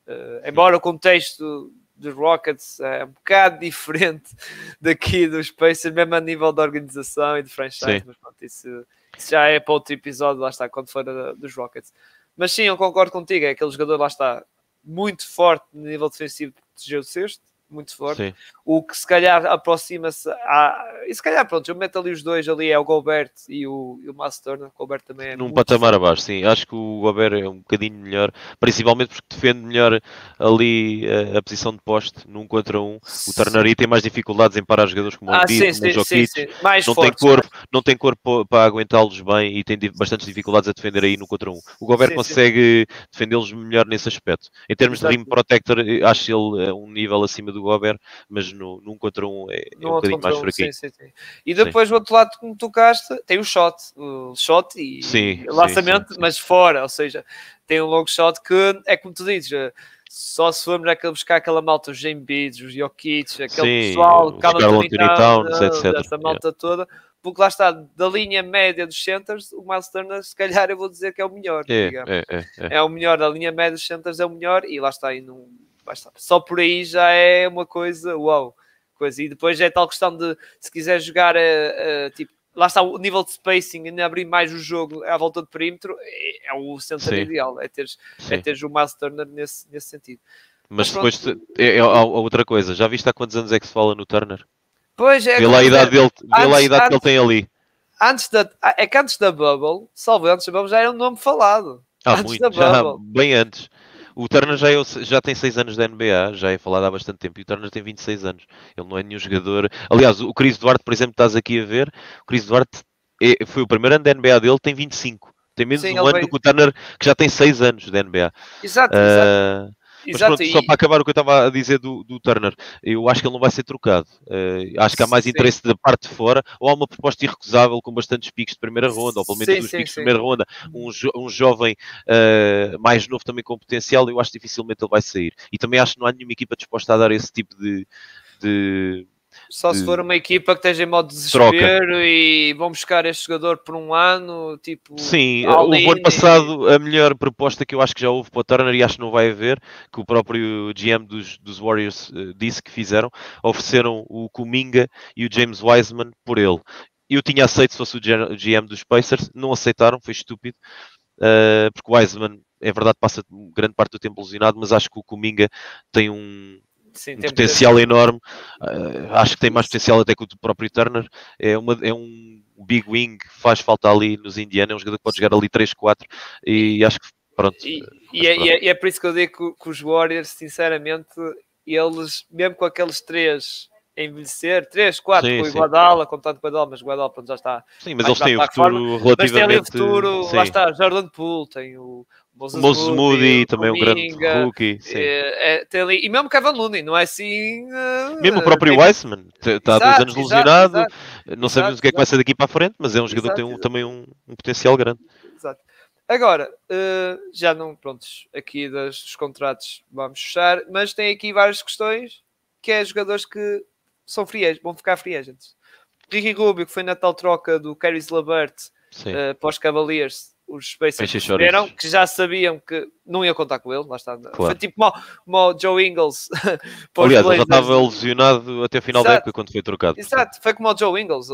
Uh, embora o contexto dos Rockets é um bocado [LAUGHS] diferente daqui dos Pacers, mesmo a nível de organização e de franchise, sim. mas pronto, isso, isso, já é para outro episódio, lá está, quando for dos Rockets. Mas sim, eu concordo contigo, é aquele jogador, lá está, muito forte no nível defensivo de o sexto, muito forte. Sim. O que se calhar aproxima-se a. E se calhar, pronto, eu meto ali os dois ali, é o Gobert e o, e o Miles Turner. O Gobert também é. Num patamar forte. abaixo, sim. Acho que o Gobert é um bocadinho melhor, principalmente porque defende melhor ali a, a posição de poste, num contra um. O Turner tem mais dificuldades em parar jogadores como ah, o Embiid, como o Jokic. não, tem corpo, não tem corpo para aguentá-los bem e tem bastantes dificuldades a defender aí no contra um. O Gobert sim, consegue defendê-los melhor nesse aspecto. Em termos Exato. de rim protector, acho ele um nível acima do Gobert, mas no, num contra um é, é um bocadinho mais fraquinho. Sim, sim, sim. E depois o outro lado que me tocaste tem o shot, o shot e sim, lançamento, mas fora, ou seja, tem um longo shot que é como tu dizes, eh, só se formos a buscar aquela malta, os Embiids, os Jokic, aquele sim, pessoal, cada Towns, etc. Essa malta yeah. toda, porque lá está, da linha média dos centers, o Miles Turner, se calhar eu vou dizer que é o melhor. É, é, é, é, o melhor, da linha média dos centers é o melhor, e lá está, aí não só por aí já é uma coisa, uau, coisa. E depois é tal questão de se quiser jogar a, tipo lá está o nível de spacing, ainda abrir mais o jogo à volta do perímetro, é, é o centro ideal, é teres, é teres o Miles Turner nesse, nesse sentido. Mas, Mas depois é, é, outra coisa, já viste há quantos anos é que se fala no Turner? Pois é. Vê lá a idade, dele, vê lá a idade antes, que ele tem ali. Antes da, é que antes da Bubble, salvo antes da Bubble, já era um nome falado. Ah, antes muito, já, bem antes. O Turner já, é, já tem 6 anos da NBA, já é falado há bastante tempo, e o Turner tem 26 anos. Ele não é nenhum jogador. Aliás, o Chris Duarte, por exemplo, estás aqui a ver, o Chris Duarte é, foi o primeiro ano da NBA dele, tem 25. Tem menos Sim, um ano veio... do que o Turner, que já tem 6 anos da NBA. Exato, uh, exato. Mas Exato, pronto, e... só para acabar o que eu estava a dizer do, do Turner, eu acho que ele não vai ser trocado. Uh, acho que há mais sim. interesse da parte de fora, ou há uma proposta irrecusável com bastantes picos de primeira ronda, ou pelo menos sim, dois sim, picos de primeira ronda, um, jo um jovem uh, mais novo também com potencial, eu acho que dificilmente ele vai sair. E também acho que não há nenhuma equipa disposta a dar esse tipo de, de só se for uma equipa que esteja em modo de desespero troca. e vão buscar este jogador por um ano, tipo. Sim, o ano passado a melhor proposta que eu acho que já houve para o Turner e acho que não vai haver, que o próprio GM dos, dos Warriors uh, disse que fizeram, ofereceram o Kuminga e o James Wiseman por ele. Eu tinha aceito se fosse o GM dos Pacers, não aceitaram, foi estúpido, uh, porque o Wiseman, é verdade, passa grande parte do tempo lesionado, mas acho que o Kuminga tem um, Sim, um potencial enorme. Uh, acho que tem mais potencial até que o próprio Turner. É, uma, é um big wing que faz falta ali nos Indiana. É um jogador que pode jogar ali 3-4 e acho que pronto. E, e, é, pronto. É, e, é, por isso que eu digo que, que, os Warriors, sinceramente, eles, mesmo com aqueles três envelhecer, 3, 4, com o Guadala, contando com o Guadala, mas o Guadala pronto, já está. Sim, mas eles têm o futuro relativamente... Mas tem ali o futuro, sim. lá está, Jordan Poole, tem o, Moses, Moses Moody, também um grande rookie. É, é, ali, e mesmo Kevin Looney, não é assim. Uh, mesmo o próprio Weissman, está há dois anos lesionado. Exato, não sabemos exato, o que é que vai ser daqui para a frente, mas é um jogador que tem um, também um, um, potencial grande. Exato. Agora, uh, já não, prontos, aqui das, dos contratos vamos fechar, mas tem aqui várias questões que é jogadores que são free vão ficar free agents. Ricky Rubio, que foi na tal troca do Caris Labert uh, para os Cavaliers, os Spacers perceberam que já sabiam que não ia contar com ele, lá está. Claro. Foi tipo como, o Joe Ingles. [LAUGHS] Aliás, ele já estava lesionado até o final Exato. da época quando foi trocado. Exato, foi como o Joe Ingles,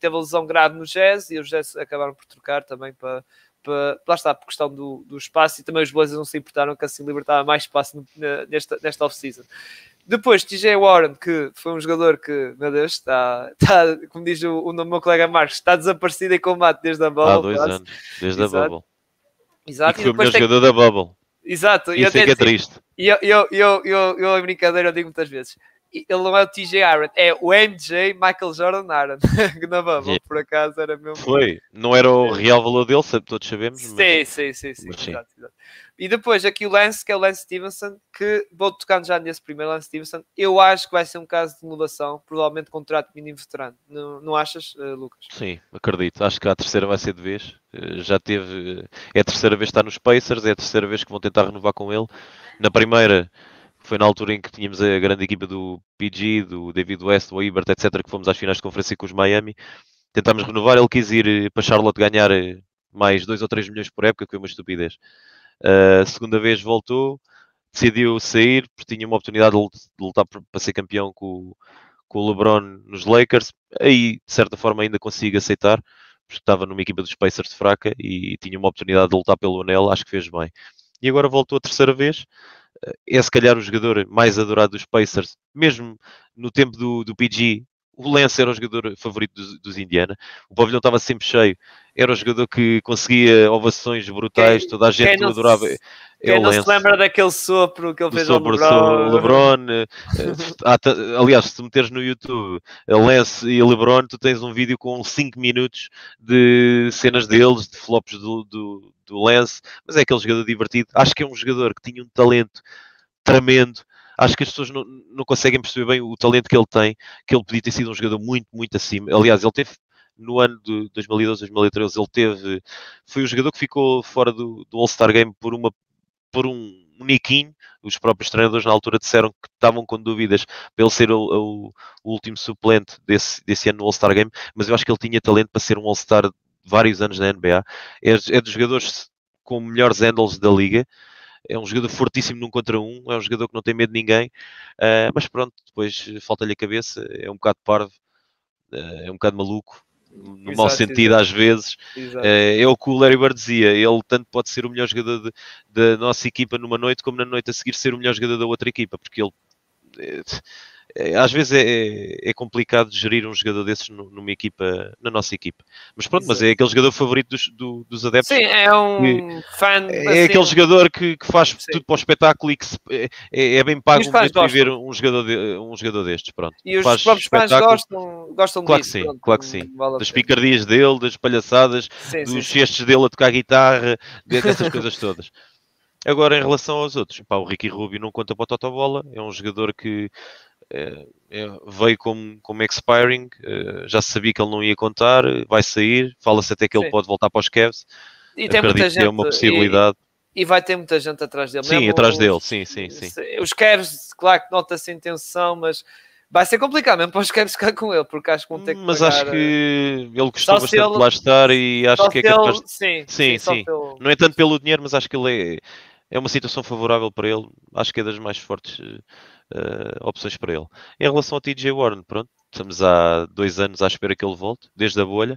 teve a lesão grave no Jazz e os Jazz acabaram por trocar também para, para lá está, por questão do, do espaço e também os Blazers não se importaram que assim libertava mais espaço nesta, nesta off-season. Depois, TJ Warren, que foi um jogador que, meu Deus, está, está como diz o, o meu colega Marcos, está desaparecido em combate desde a Bubble. Há dois quase. anos, desde Exato. a Bubble. Exato. E, foi o melhor tem... jogador da Bubble. Exato. Isso é que é triste. E eu, eu, eu, eu, eu, em brincadeira, eu digo muitas vezes, ele não é o TJ Aaron, é o MJ Michael Jordan Aaron, na Bubble, yeah. por acaso era mesmo. Foi, não era o real valor dele, todos sabemos. Sim, mas... sim, sim, sim, sim. Exato, exato. E depois aqui o Lance, que é o Lance Stevenson, que vou tocando já nesse primeiro Lance Stevenson, eu acho que vai ser um caso de mudação, provavelmente contrato mínimo veterano. Não, não achas, uh, Lucas? Sim, acredito. Acho que a terceira vai ser de vez. Uh, já teve. É a terceira vez que está nos Pacers, é a terceira vez que vão tentar renovar com ele. Na primeira foi na altura em que tínhamos a grande equipa do PG, do David West, do Ibert, etc., que fomos às finais de conferência com os Miami. Tentámos renovar, ele quis ir eh, para Charlotte ganhar mais 2 ou 3 milhões por época, que foi uma estupidez. Uh, segunda vez voltou, decidiu sair, porque tinha uma oportunidade de lutar para ser campeão com, com o LeBron nos Lakers. Aí, de certa forma, ainda consigo aceitar, porque estava numa equipa dos Pacers fraca e tinha uma oportunidade de lutar pelo anel, acho que fez bem. E agora voltou a terceira vez. É se calhar o jogador mais adorado dos Pacers, mesmo no tempo do, do PG, o Lance era o jogador favorito dos, dos Indiana. O pavilhão estava sempre cheio. Era o jogador que conseguia ovações brutais. Quem, toda a gente o adorava. Se, é quem não se lembra daquele sopro que ele fez ao LeBron? LeBron eh, aliás, se te meteres no YouTube Lance e LeBron, tu tens um vídeo com 5 minutos de cenas deles, de flops do, do, do Lance. Mas é aquele jogador divertido. Acho que é um jogador que tinha um talento tremendo acho que as pessoas não, não conseguem perceber bem o talento que ele tem, que ele podia ter sido um jogador muito, muito acima. Aliás, ele teve no ano de 2012, 2013, ele teve, foi o jogador que ficou fora do, do All-Star Game por, uma, por um, niquinho. Os próprios treinadores na altura disseram que estavam com dúvidas ele ser o, o, o último suplente desse, desse ano no All-Star Game, mas eu acho que ele tinha talento para ser um All-Star vários anos na NBA. É, é dos jogadores com melhores handles da liga é um jogador fortíssimo num contra um, é um jogador que não tem medo de ninguém, uh, mas pronto, depois falta-lhe a cabeça, é um bocado parvo, uh, é um bocado maluco, no exato, mau sentido exato. às vezes. Uh, é o que o Larry Bird dizia, ele tanto pode ser o melhor jogador da nossa equipa numa noite, como na noite a seguir ser o melhor jogador da outra equipa, porque ele é, às vezes é, é, complicado gerir um jogador desses numa equipa, na nossa equipa. Mas pronto, mas é aquele jogador favorito dos, do, dos adeptos. Sim, é um fã. É assim, aquele jogador que, que faz sim. tudo para o espetáculo e que se, é, é, é bem pago um ver um jogador, de, um jogador destes. Pronto. E os faz próprios fãs gostam, gostam claro disso. Que sim, pronto, claro que sim. Vale das picardias dele, das palhaçadas, sim, dos gestos dele a tocar guitarra, dessas coisas todas. Agora, em relação aos outros, pá, o Ricky Rubio não conta para a Totobola, é um jogador que é, é, veio como, como expiring, é, já sabia que ele não ia contar, vai sair, fala-se até que ele Sim. pode voltar para os Cavs. E tem muita gente, é uma possibilidade. E, e, vai ter muita gente atrás dele. Sim, Mesmo atrás os, dele, sim, sim, sim. Os Cavs, claro que nota-se intenção, mas vai ser complicado mesmo para os Cavs ficar com ele, porque acho que vão ter que Mas pagar, acho que eh, ele gostou bastante ele, de lá estar e acho que é capaz... Ele, sim, sim, sim. sim. Não é tanto pelo dinheiro, mas acho que ele é, é uma situação favorável para ele. Acho que é das mais fortes uh, opções para ele. Em relação ao TJ Warren, pronto, estamos há dois anos à espera que ele volte, desde a bolha.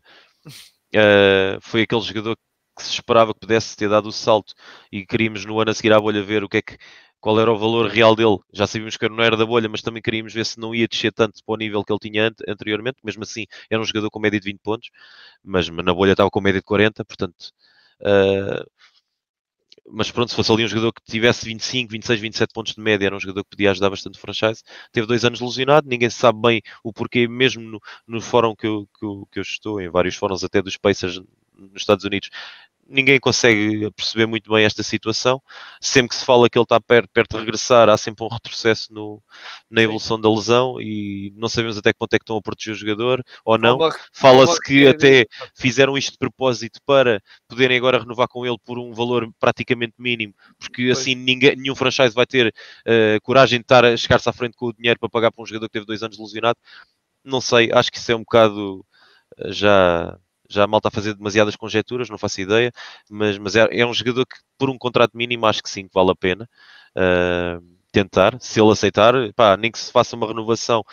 Uh, foi aquele jogador que se esperava que pudesse ter dado o salto e queríamos no ano a seguir à bolha ver o que é que qual era o valor real dele. Já sabíamos que não era da bolha, mas também queríamos ver se não ia descer tanto para o nível que ele tinha anteriormente. Mesmo assim, era um jogador com média de 20 pontos, mas na bolha estava com média de 40, portanto, uh, mas pronto, se fosse ali um jogador que tivesse 25, 26, 27 pontos de média, era um jogador que podia ajudar bastante o franchise. Teve dois anos lesionado, ninguém sabe bem o porquê, mesmo no, no fórum que eu, que, eu, que eu estou, em vários fóruns até dos Pacers nos Estados Unidos, ninguém consegue perceber muito bem esta situação. Sempre que se fala que ele está perto, perto de regressar, há sempre um retrocesso no, na evolução da lesão e não sabemos até que ponto é que estão a proteger o jogador ou não. Fala-se que até fizeram isto de propósito para poderem agora renovar com ele por um valor praticamente mínimo, porque assim ninguém, nenhum franchise vai ter uh, coragem de estar a chegar-se à frente com o dinheiro para pagar para um jogador que teve dois anos lesionado. Não sei, acho que isso é um bocado uh, já já mal está a fazer demasiadas conjecturas, não faço ideia, mas, mas é, é, um jogador que por um contrato mínimo acho que sim, que vale a pena uh, tentar, se ele aceitar, pá, nem que se faça uma renovação,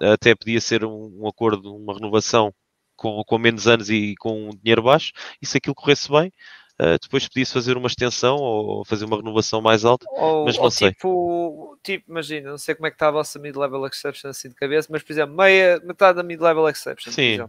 até podia ser um, um acordo, uma renovação com, com, menos anos e com dinheiro baixo, e se aquilo corresse bem, Uh, depois podia-se fazer uma extensão ou fazer uma renovação mais alta, ou, mas não sei. Tipo, tipo, imagina, não sei como é que está a vossa mid-level exception assim de cabeça, mas por exemplo, meia, metade da mid-level exception. Sim,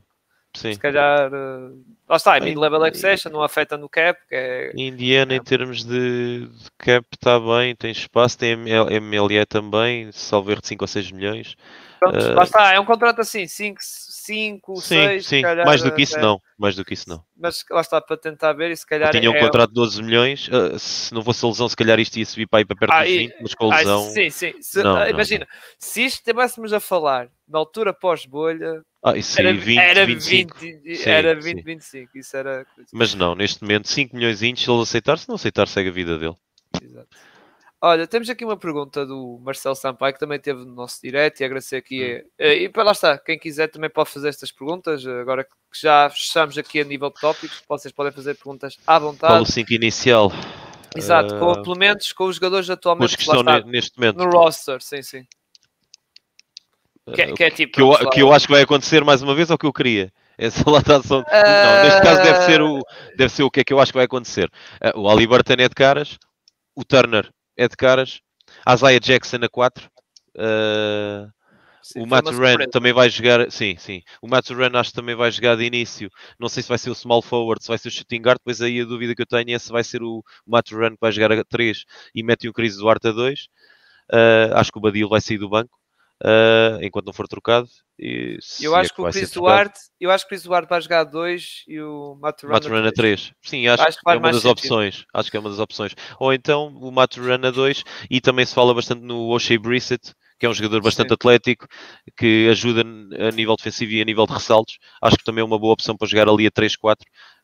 Sim. Se calhar, uh, lá está, mid-level accession, não afeta no cap. É... Indiana, é... em termos de, de cap, está bem, tem espaço, tem MLE também, salvo de 5 ou 6 milhões. Pronto, uh, lá está, é um contrato assim, 5, 5 6, sim, calhar, mais do que isso não, mais do que isso não. Mas lá está para tentar ver e se calhar. tinha um é... contrato de 12 milhões, uh, se não fosse a lesão, se calhar isto ia subir para aí para perto ah, dos 20, mas com a lesão. Ah, sim, sim. Se, não, imagina, não. se isto estivéssemos a falar na altura pós-bolha ah, isso era, 20, era 25. 20, sim, era 20, sim. 25. Isso era... Mas não, neste momento 5 milhões se ele aceitar, se não aceitar, segue a vida dele. Exato. Olha, temos aqui uma pergunta do Marcelo Sampaio, que também teve no nosso direto, e agradecer aqui. Hum. E para lá está, quem quiser também pode fazer estas perguntas. Agora que já fechamos aqui a nível de tópicos, vocês podem fazer perguntas à vontade. Qual o 5 inicial? Exato, uh... com, pelo menos com os jogadores atualmente os que estão neste momento. No roster, sim, sim. Que, é, que, é tipo, que, eu, que eu acho que vai acontecer mais uma vez ou que eu queria? Essa latação. Uh... Não, neste caso deve ser, o, deve ser o que é que eu acho que vai acontecer. Uh, o Ali Burton é de caras, o Turner é de caras, a Isaiah Jackson a 4. Uh, sim, o Matt Ren também vai jogar, sim, sim. O Matt Ren acho que também vai jogar de início. Não sei se vai ser o small forward, se vai ser o shooting guard. Depois aí a dúvida que eu tenho é se vai ser o Matt Ren que vai jogar a 3 e mete o Chris Duarte a 2. Uh, acho que o Badil vai sair do banco uh, enquanto não for trocado. E, eu acho é que, que o Chris Duarte, eu acho que o Chris Duarte vai jogar 2 e o Maturana 3. Sim, acho, acho que, é uma das sentido. opções. Acho que é uma das opções. Ou então o Maturana 2 e também se fala bastante no O'Shea Brissett, que é um jogador bastante Sim. atlético, que ajuda a nível defensivo e a nível de ressaltos. Acho que também é uma boa opção para jogar ali a 3-4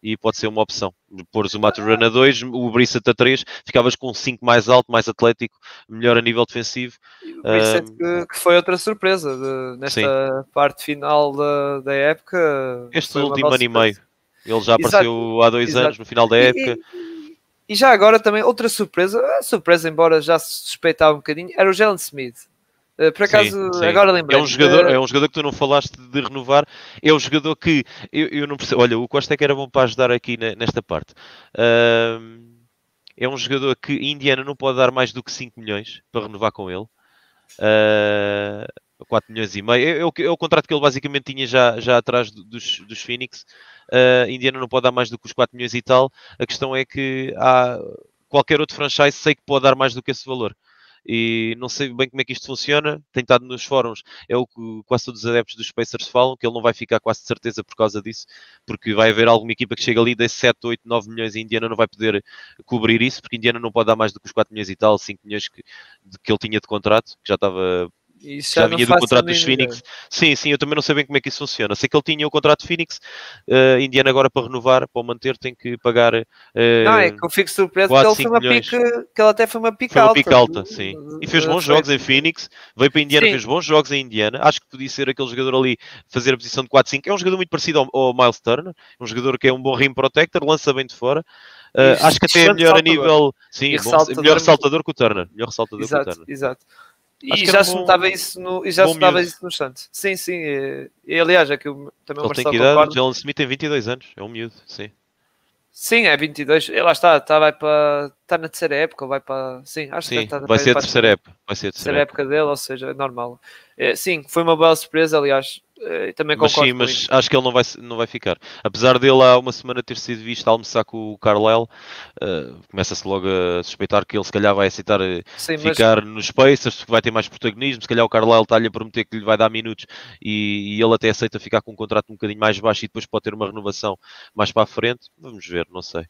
e pode ser uma opção. Pôres o Maturana a 2, o Brissett a 3, ficavas com um 5 mais alto, mais atlético, melhor a nível defensivo. O Brissett um, que, que, foi outra surpresa de, nesta sim. parte final da, da época. Este último ano e meio. Ele já apareceu Exato. há dois Exato. anos, no final da época. E, e, já agora também, outra surpresa, surpresa, embora já se suspeitava um bocadinho, era o Jalen Smith. Uh, por acaso, sim, sim. agora lembrei. É um, jogador, é um jogador que tu não falaste de renovar. É um jogador que eu, eu não percebo. Olha, o Costa é que era bom para ajudar aqui nesta parte. Uh, é um jogador que Indiana não pode dar mais do que 5 milhões para renovar com ele. Uh, 4 milhões e meio. É, é, o, é, o, contrato que ele basicamente tinha já, já atrás dos, dos Phoenix. Uh, Indiana não pode dar mais do que os 4 milhões e tal. A questão é que há qualquer outro franchise sei que pode dar mais do que esse valor e não sei bem como é que isto funciona. Tem estado nos fóruns, é o que quase todos os adeptos dos Pacers falam, que ele não vai ficar quase de certeza por causa disso, porque vai haver alguma equipa que chega ali, dê 7, 8, 9 milhões e Indiana não vai poder cobrir isso, porque Indiana não pode dar mais do que os 4 milhões e tal, 5 milhões que, que ele tinha de contrato, que já estava isso já, já vinha do contrato dos Phoenix. Sim, sim, eu também não sei bem como é que isso funciona. Sei que ele tinha o contrato de Phoenix, uh, Indiana agora para renovar, para o manter, tem que pagar. Uh, não, é que eu fico surpreso 4, que ele foi uma pique, que ele até foi uma pique foi. Uma pique alta, sim. E fez bons jogos em Phoenix, veio para Indiana, sim. fez bons jogos em Indiana. Acho que podia ser aquele jogador ali, fazer a posição de 4-5. É um jogador muito parecido ao, ao Miles Turner, um jogador que é um bom rim protector, lança bem de fora. Uh, acho que até é melhor saltador. a nível. Sim, bom, melhor saltador que o Turner. Melhor saltador exato, que o Turner. Exato. E já, se notava isso no, e já se notava isso no Santos. Sim, sim. E, e, aliás, é que eu, também Ele o Marcelo tem que idade? Jalen Smith tem 22 anos, é um miúdo, sim. Sim, é 22. Ele lá está, está, vai para, está na terceira época, vai para. Sim, acho sim, que está vai ser a terceira época. Vai ser a terceira, época. época dele, ou seja, é normal. É, sim, foi uma bela surpresa, aliás. Eh, também mas sim, mas acho que ele não vai, não vai ficar. Apesar dele há uma semana ter sido visto a almoçar com o Carlyle, uh, começa-se logo a suspeitar que ele se calhar vai aceitar eh, sim, ficar mas... nos Pacers, porque vai ter mais protagonismo. Se calhar o Carlyle está-lhe a prometer que lhe vai dar minutos e, e, ele até aceita ficar com um contrato um bocadinho mais baixo e depois pode ter uma renovação mais para a frente. Vamos ver, não sei.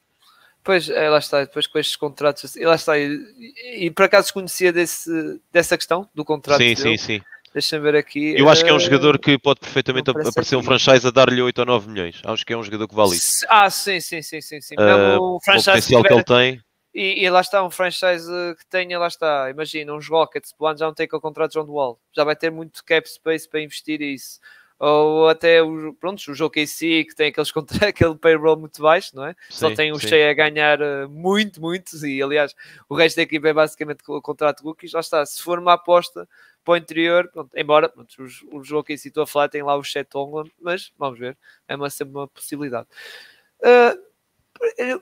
Pois, é, lá está, depois com estes contratos, e lá está, e, e, e por acaso desconhecia desse, dessa questão do contrato. Sim, dele. sim, sim. Deixa-me ver aqui. Eu acho que é um eh, jogador que pode perfeitamente aparecer um franchise a dar-lhe 8 ou 9 milhões. Acho que é um jogador que vale isso. Ah, sim, sim, sim, sim. sim. Uh, o potencial que, ele tem. E, e, lá está, um franchise que tenha, lá está, imagina, uns Rockets, o já não tem com o contrato de John Wall. Já vai ter muito cap space para investir isso. Ou até, o, pronto, o jogo KC, que tem aqueles, [LAUGHS] aquele payroll muito baixo, não é? Sim, Só tem o Shea a ganhar eh, muito, muito, e aliás, o resto da equipe é basicamente o contrato rookies. Lá está, se for uma aposta para o interior, pronto, embora pronto, o, jogo que citou a falar tem lá o Chet Ongland, mas vamos ver, é uma, sempre uma possibilidade. Uh,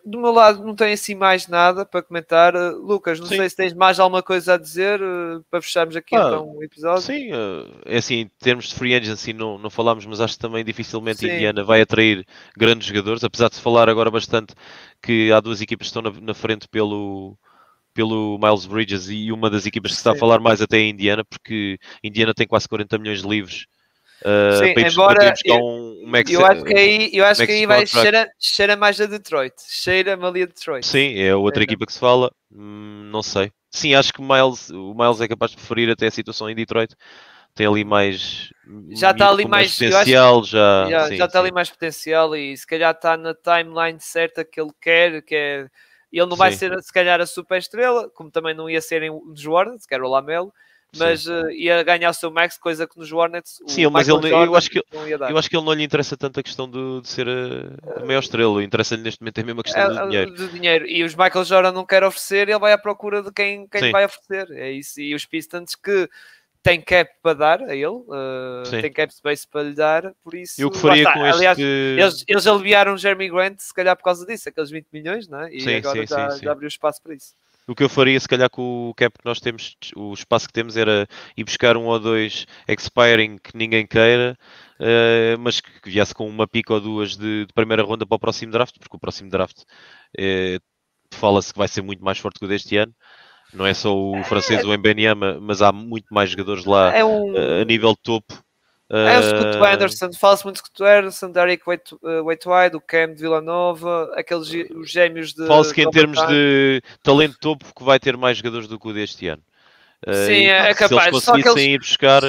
do meu lado não tenho assim mais nada para comentar. Uh, Lucas, não sim. sei se tens mais alguma coisa a dizer uh, para fecharmos aqui ah, então o episódio. Sim, uh, é assim, em termos de free agents assim, não, não falámos, mas acho que também dificilmente sim. Indiana vai atrair grandes jogadores, apesar de se falar agora bastante que há duas equipas que estão na, na frente pelo, pelo Miles Bridges e uma das equipas que se está a falar mais até é a Indiana, porque Indiana tem quase 40 milhões de livros. Uh, Sim, para embora eu, um, max, eu acho que aí, eu acho que aí vai cheira, cheira mais a Detroit, cheira-me ali a Detroit. Sim, é outra é, equipa que se fala, hum, não sei. Sim, acho que o Miles, o Miles é capaz de preferir até a situação em Detroit. Tem ali mais já está ali mais, potencial, acho, já, já, sim, já está sim. ali mais potencial e se calhar está na timeline certa que ele quer, que é ele não vai Sim. ser, se calhar, a super estrela, como também não ia ser em, nos Hornets, que era o Lamelo, mas uh, ia ganhar o seu max, coisa que nos Hornets. Sim, mas ele, eu, acho que, eu acho que ele não lhe interessa tanto a questão de, de ser a, a maior estrela, interessa-lhe neste momento é a questão é, do dinheiro. Do dinheiro. E os Michael Jordan não quer oferecer, ele vai à procura de quem, quem vai oferecer. É isso. E os Pistons que tem cap para dar a ele, uh, tem cap space para lhe dar, por isso. E o que faria com este... Aliás, eles, eles aliviaram o Jeremy Grant, se calhar por causa disso, aqueles 20 milhões, não é? E sim, agora sim, já, sim, já abriu espaço para isso. O que eu faria, se calhar, com o cap que nós temos, o espaço que temos era ir buscar um ou dois expiring que ninguém queira, uh, mas que viesse com uma pica ou duas de, de, primeira ronda para o próximo draft, porque o próximo draft uh, fala-se que vai ser muito mais forte que o deste ano. Não é só o francês, o Mbanyama, mas há muito mais jogadores lá é um... uh, a nível topo. É o Scott eh, Anderson, fala-se muito de Scott Anderson, Derek Waitwide, o Cam de Villanova, aqueles os gêmeos de. Fala-se que em termos de talento topo que vai ter mais jogadores do que o deste ano. Sim, é capaz. Se eles conseguissem ir buscar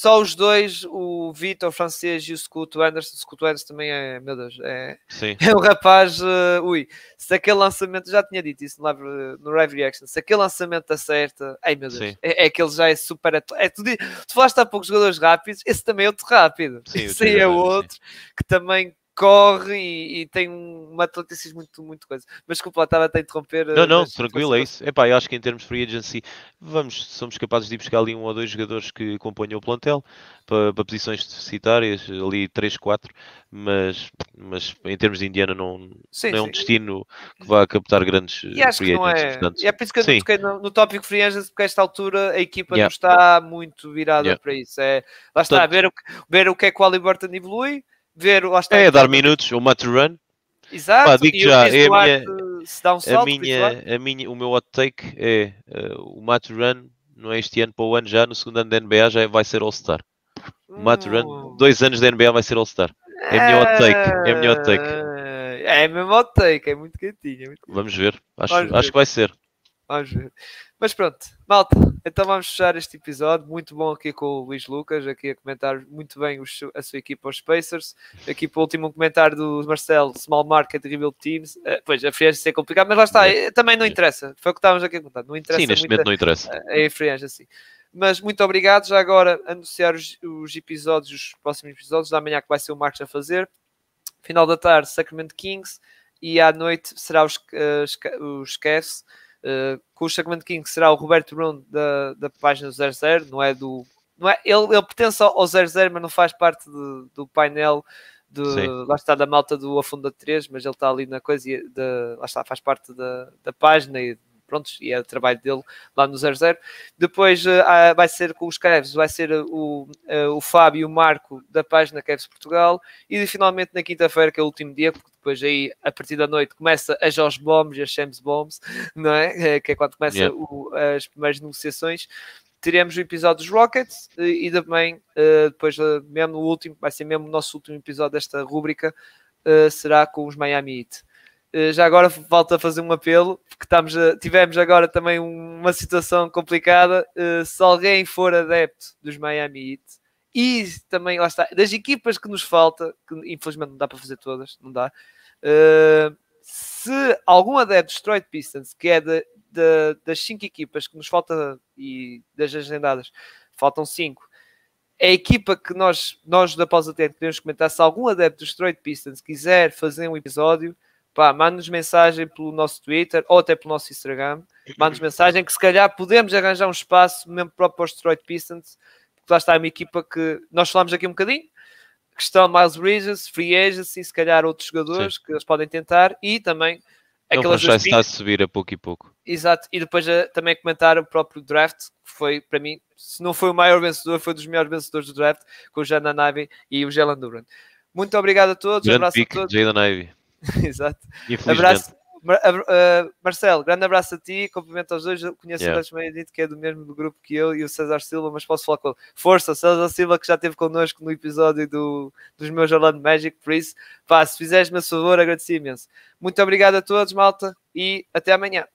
só os dois, o Vitor francês e o Scoot Anderson. O Scoot Anderson também é, meu Deus, é, Sim. [LAUGHS] é um rapaz. Uh, ui, se aquele lançamento, já tinha dito isso no Live, no live Reaction, se aquele lançamento acerta, ai meu Deus, é, é, que ele já é super. É, tu, tu falaste há poucos jogadores rápidos, esse também é outro rápido. Sim, esse aí é outro que também corre e, e, tem uma atleticismo muito, muito coisa. Mas desculpa, estava a interromper. Não, não, tranquilo, é isso. Epá, eu acho que em termos de free agency, vamos, somos capazes de ir buscar ali um ou dois jogadores que acompanham o plantel para, para posições deficitárias, ali 3, 4, mas, mas em termos de Indiana não, sim, não é um sim. destino que vá captar grandes e acho free que não é. Portanto, e é por isso que eu toquei no, no tópico free agency, porque a esta altura a equipa yeah. não está muito virada yeah. para isso. É, lá está, Portanto, ver, o, ver o que é que o Aliberton evolui ver lá está. É dar minutos, o Matt Run. Exato, Pá, digo já, é a minha, se dá um salto, a minha, a minha, o meu hot take é uh, o Matt Run, não é este ano para o ano já, no segundo ano da NBA já vai ser All-Star. O Matt Run, hum. dois anos da NBA vai ser All-Star. É a minha hot take, é a minha hot take. É, é mesmo hot take, é muito quentinho. É muito Vamos ver, acho, Vamos acho ver. que vai ser. Vamos ver. Mas pronto, malta, então vamos fechar este episódio. Muito bom aqui com o Luís Lucas, aqui a comentar muito bem a sua equipa, os Spacers. Aqui para o último comentário do Marcelo, Small Market Rebuild Teams. Uh, pois, a free é complicado, mas lá está, é. também não interessa. Foi o que estávamos aqui a contar. Não interessa Sim, neste momento não interessa. É a free assim. Mas muito obrigado. Já agora anunciar os, os, episódios, os próximos episódios da manhã que vai ser o Marcos a fazer. Final da tarde, Sacramento Kings. E à noite será os, uh, os Cavs. Uh, com o Sacramento King será o Roberto Bruno da, da página 00, não é do. Não é, ele, ele pertence ao 00, mas não faz parte de, do painel de, lá está da malta do Afunda 3, mas ele está ali na coisa, de, lá está, faz parte da, da página e pronto, e é o trabalho dele lá no 00. Depois uh, vai ser com os Cavs, vai ser o, uh, o Fábio e o Marco da página Cavs Portugal, e finalmente na quinta-feira, que é o último dia, porque depois aí, a partir da noite, começa a Jorge Bombs e a Shams Bombs, [LAUGHS] não é? Que é quando começa yeah. as primeiras negociações teremos o episódio dos Rockets e também uh, depois uh, mesmo o último, vai ser mesmo o nosso último episódio desta rúbrica, uh, será com os Miami Heat. Eh, já agora volto a fazer um apelo, porque estamos a, tivemos agora também uma situação complicada. Uh, se alguém for adepto dos Miami Heat e também, lá está, das equipas que nos falta, que infelizmente não dá para fazer todas, não dá. Uh, se algum adepto dos Detroit Pistons, que é de, de, das cinco equipas que nos falta e das agendadas, faltam cinco, a equipa que nós, nós da Pausa Tempo queremos comentar. Se algum adepto dos Detroit Pistons quiser fazer um episódio, pá, manda-nos mensagem pelo nosso Twitter ou até pelo nosso Instagram. Manda-nos mensagem que se calhar podemos arranjar um espaço mesmo próprio para os Detroit Pistons, porque lá está uma equipa que nós falamos aqui um bocadinho. Questão Miles Bridges, Free Agency, se calhar outros jogadores Sim. que eles podem tentar e também aquelas já está a subir a pouco e pouco. Exato, e depois uh, também comentar o próprio draft, que foi para mim, se não foi o maior vencedor, foi um dos melhores vencedores do draft, com o Jana Navy e o Jalen Duran. Muito obrigado a todos, Grande abraço pick, a todos. Jalen Ivey. [LAUGHS] Exato. Abraço. Uh, Marcelo, grande abraço a ti, cumprimento aos dois. Eu conheço yeah. o Alexandre Meio que é do mesmo grupo que eu e o César Silva, mas posso falar com ele. Força, César Silva, que já esteve connosco no episódio do, dos meus Orlando Magic. Por isso, pá, se fizeres-me a favor, agradeci imenso. Muito obrigado a todos, malta, e até amanhã.